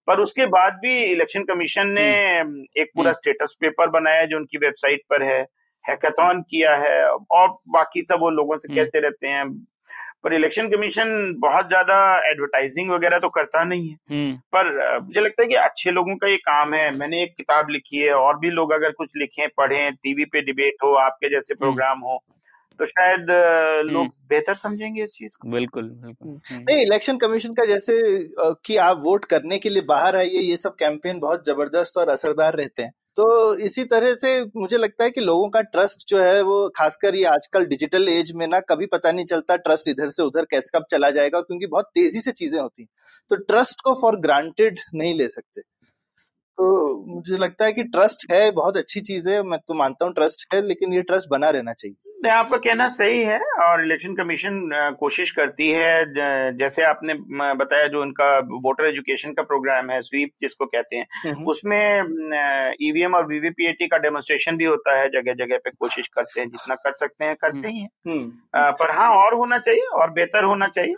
पर उसके बाद भी इलेक्शन कमीशन ने हम्म, एक पूरा हम्म, स्टेटस पेपर बनाया जो उनकी वेबसाइट पर है हैकाथॉन किया है और बाकी सब वो लोगों से हम्म, कहते रहते हैं पर इलेक्शन कमीशन बहुत ज़्यादा एडवर्टाइजिंग वगैरह तो करता नहीं है। हम्म, पर मुझे लगता है कि अच्छे लोगों का ये काम है। मैंने एक किताब लिखी है और भी लोग अगर कुछ लिखें पढ़ें टीवी पे डिबेट हो आपके जैसे हम्म, प्रोग्राम हो तो शायद लोग हम्म, बेहतर समझेंगे इस चीज़ को। बिल्कुल बिल्कुल। हम्म। हम्म, नहीं इलेक्शन कमीशन का जैसे कि आप वोट करने के लिए बाहर आइए ये सब कैंपेन बहुत ज़बरदस्त और असरदार रहते हैं। तो इसी तरह से मुझे लगता है कि लोगों का ट्रस्ट जो है वो खासकर ये आजकल डिजिटल एज में ना कभी पता नहीं चलता ट्रस्ट इधर से उधर कैसे कब चला जाएगा क्योंकि बहुत तेज़ी से चीज़ें होती हैं। तो ट्रस्ट को फॉर ग्रांटेड नहीं ले सकते। तो मुझे लगता है कि ट्रस्ट है, बहुत अच्छी चीज़ है, मैं तो मानता हूँ ट्रस्ट है, लेकिन ये ट्रस्ट बना रहना चाहिए। नहीं आपका कहना सही है और इलेक्शन कमीशन कोशिश करती है जैसे आपने बताया जो उनका वोटर एजुकेशन का प्रोग्राम है स्वीप जिसको कहते हैं हम्म, हम्म। उसमें ईवीएम और वीवीपीएटी का डेमोन्स्ट्रेशन भी होता है जगह जगह पे कोशिश करते हैं जितना कर सकते हैं करते ही हैं। पर हाँ और होना चाहिए और बेहतर होना चाहिए।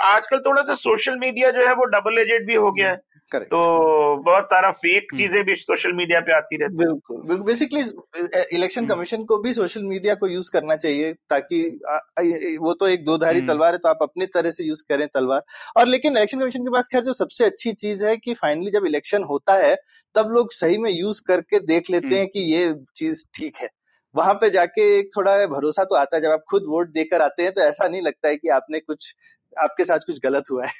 आजकल थोड़ा सा सोशल मीडिया जो है वो डबल एजेड भी हो गया है। Correct. तो बहुत सारा फेक हम्म। चीज़ें भी सोशल मीडिया पे आती रहती बिल्कुल बिल्कुल बेसिकली इलेक्शन कमीशन को भी सोशल मीडिया को यूज़ करना चाहिए ताकि वो तो एक दो धारी हम्म। तलवार है तो आप अपनी तरह से यूज़ करें तलवार और लेकिन इलेक्शन कमीशन के पास खैर जो सबसे अच्छी चीज़ है कि फाइनली जब इलेक्शन होता है तब लोग सही में यूज़ करके देख लेते हम्म। हैं कि ये चीज़ ठीक है वहाँ पे जाके एक थोड़ा भरोसा तो आता है जब आप खुद वोट देकर आते हैं तो ऐसा नहीं लगता है कि आपने कुछ आपके साथ कुछ गलत हुआ है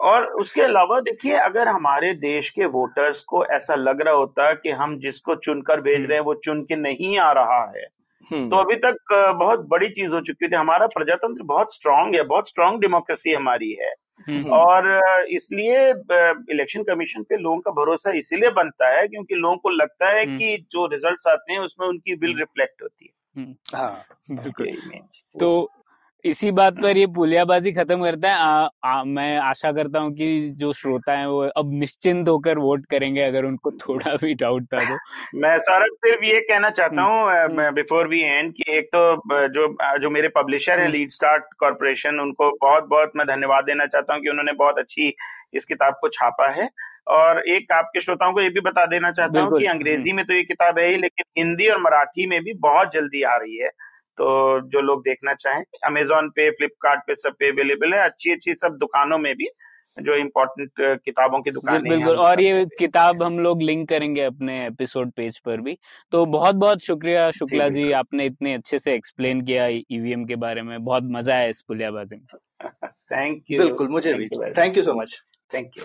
और उसके अलावा देखिए अगर हमारे देश के वोटर्स को ऐसा लग रहा होता कि हम जिसको चुनकर भेज रहे हैं वो चुन के नहीं आ रहा है हम्म। तो अभी तक बहुत बड़ी चीज़ हो चुकी थी। हमारा प्रजातंत्र बहुत स्ट्रांग है बहुत स्ट्रांग डेमोक्रेसी हमारी है। हम्म। और इसलिए इलेक्शन कमीशन पे लोगों का भरोसा इसीलिए बनता है क्योंकि लोगों को लगता है हम्म। कि जो रिजल्ट्स आते हैं उसमें उनकी विल रिफ्लेक्ट होती है। हाँ बिल्कुल। तो इसी बात पर ये पुलियाबाजी खत्म करता है। आ, आ, मैं आशा करता हूँ कि जो श्रोता है वो अब निश्चिंत होकर वोट करेंगे अगर उनको थोड़ा भी डाउट था तो। मैं सौरभ सिर्फ़ ये कहना चाहता हम्म, हूँ बिफोर वी एंड कि एक तो जो जो मेरे पब्लिशर हैं लीड स्टार्ट कॉरपोरेशन उनको बहुत बहुत मैं धन्यवाद देना चाहता हूँ कि उन्होंने बहुत अच्छी इस किताब को छापा है। और एक आपके श्रोताओं को ये भी बता देना चाहता हूँ कि अंग्रेज़ी में तो ये किताब है ही लेकिन हिंदी और मराठी में भी बहुत जल्दी आ रही है। तो जो लोग देखना चाहें अमेजोन पे फ्लिपकार्ट पे सब पे अवेलेबल है। अच्छी अच्छी सब दुकानों में भी जो इम्पोर्टेंट किताबों की दुकान बिल्कुल। और ये किताब हम लोग लिंक करेंगे अपने एपिसोड पेज पर भी। तो बहुत बहुत शुक्रिया शुक्ला जी आपने इतने अच्छे से एक्सप्लेन किया ईवीएम के बारे में। बहुत मज़ा आया इस पुलियाबाजी में। थैंक यू बिल्कुल मुझे भी। Thank you so much thank you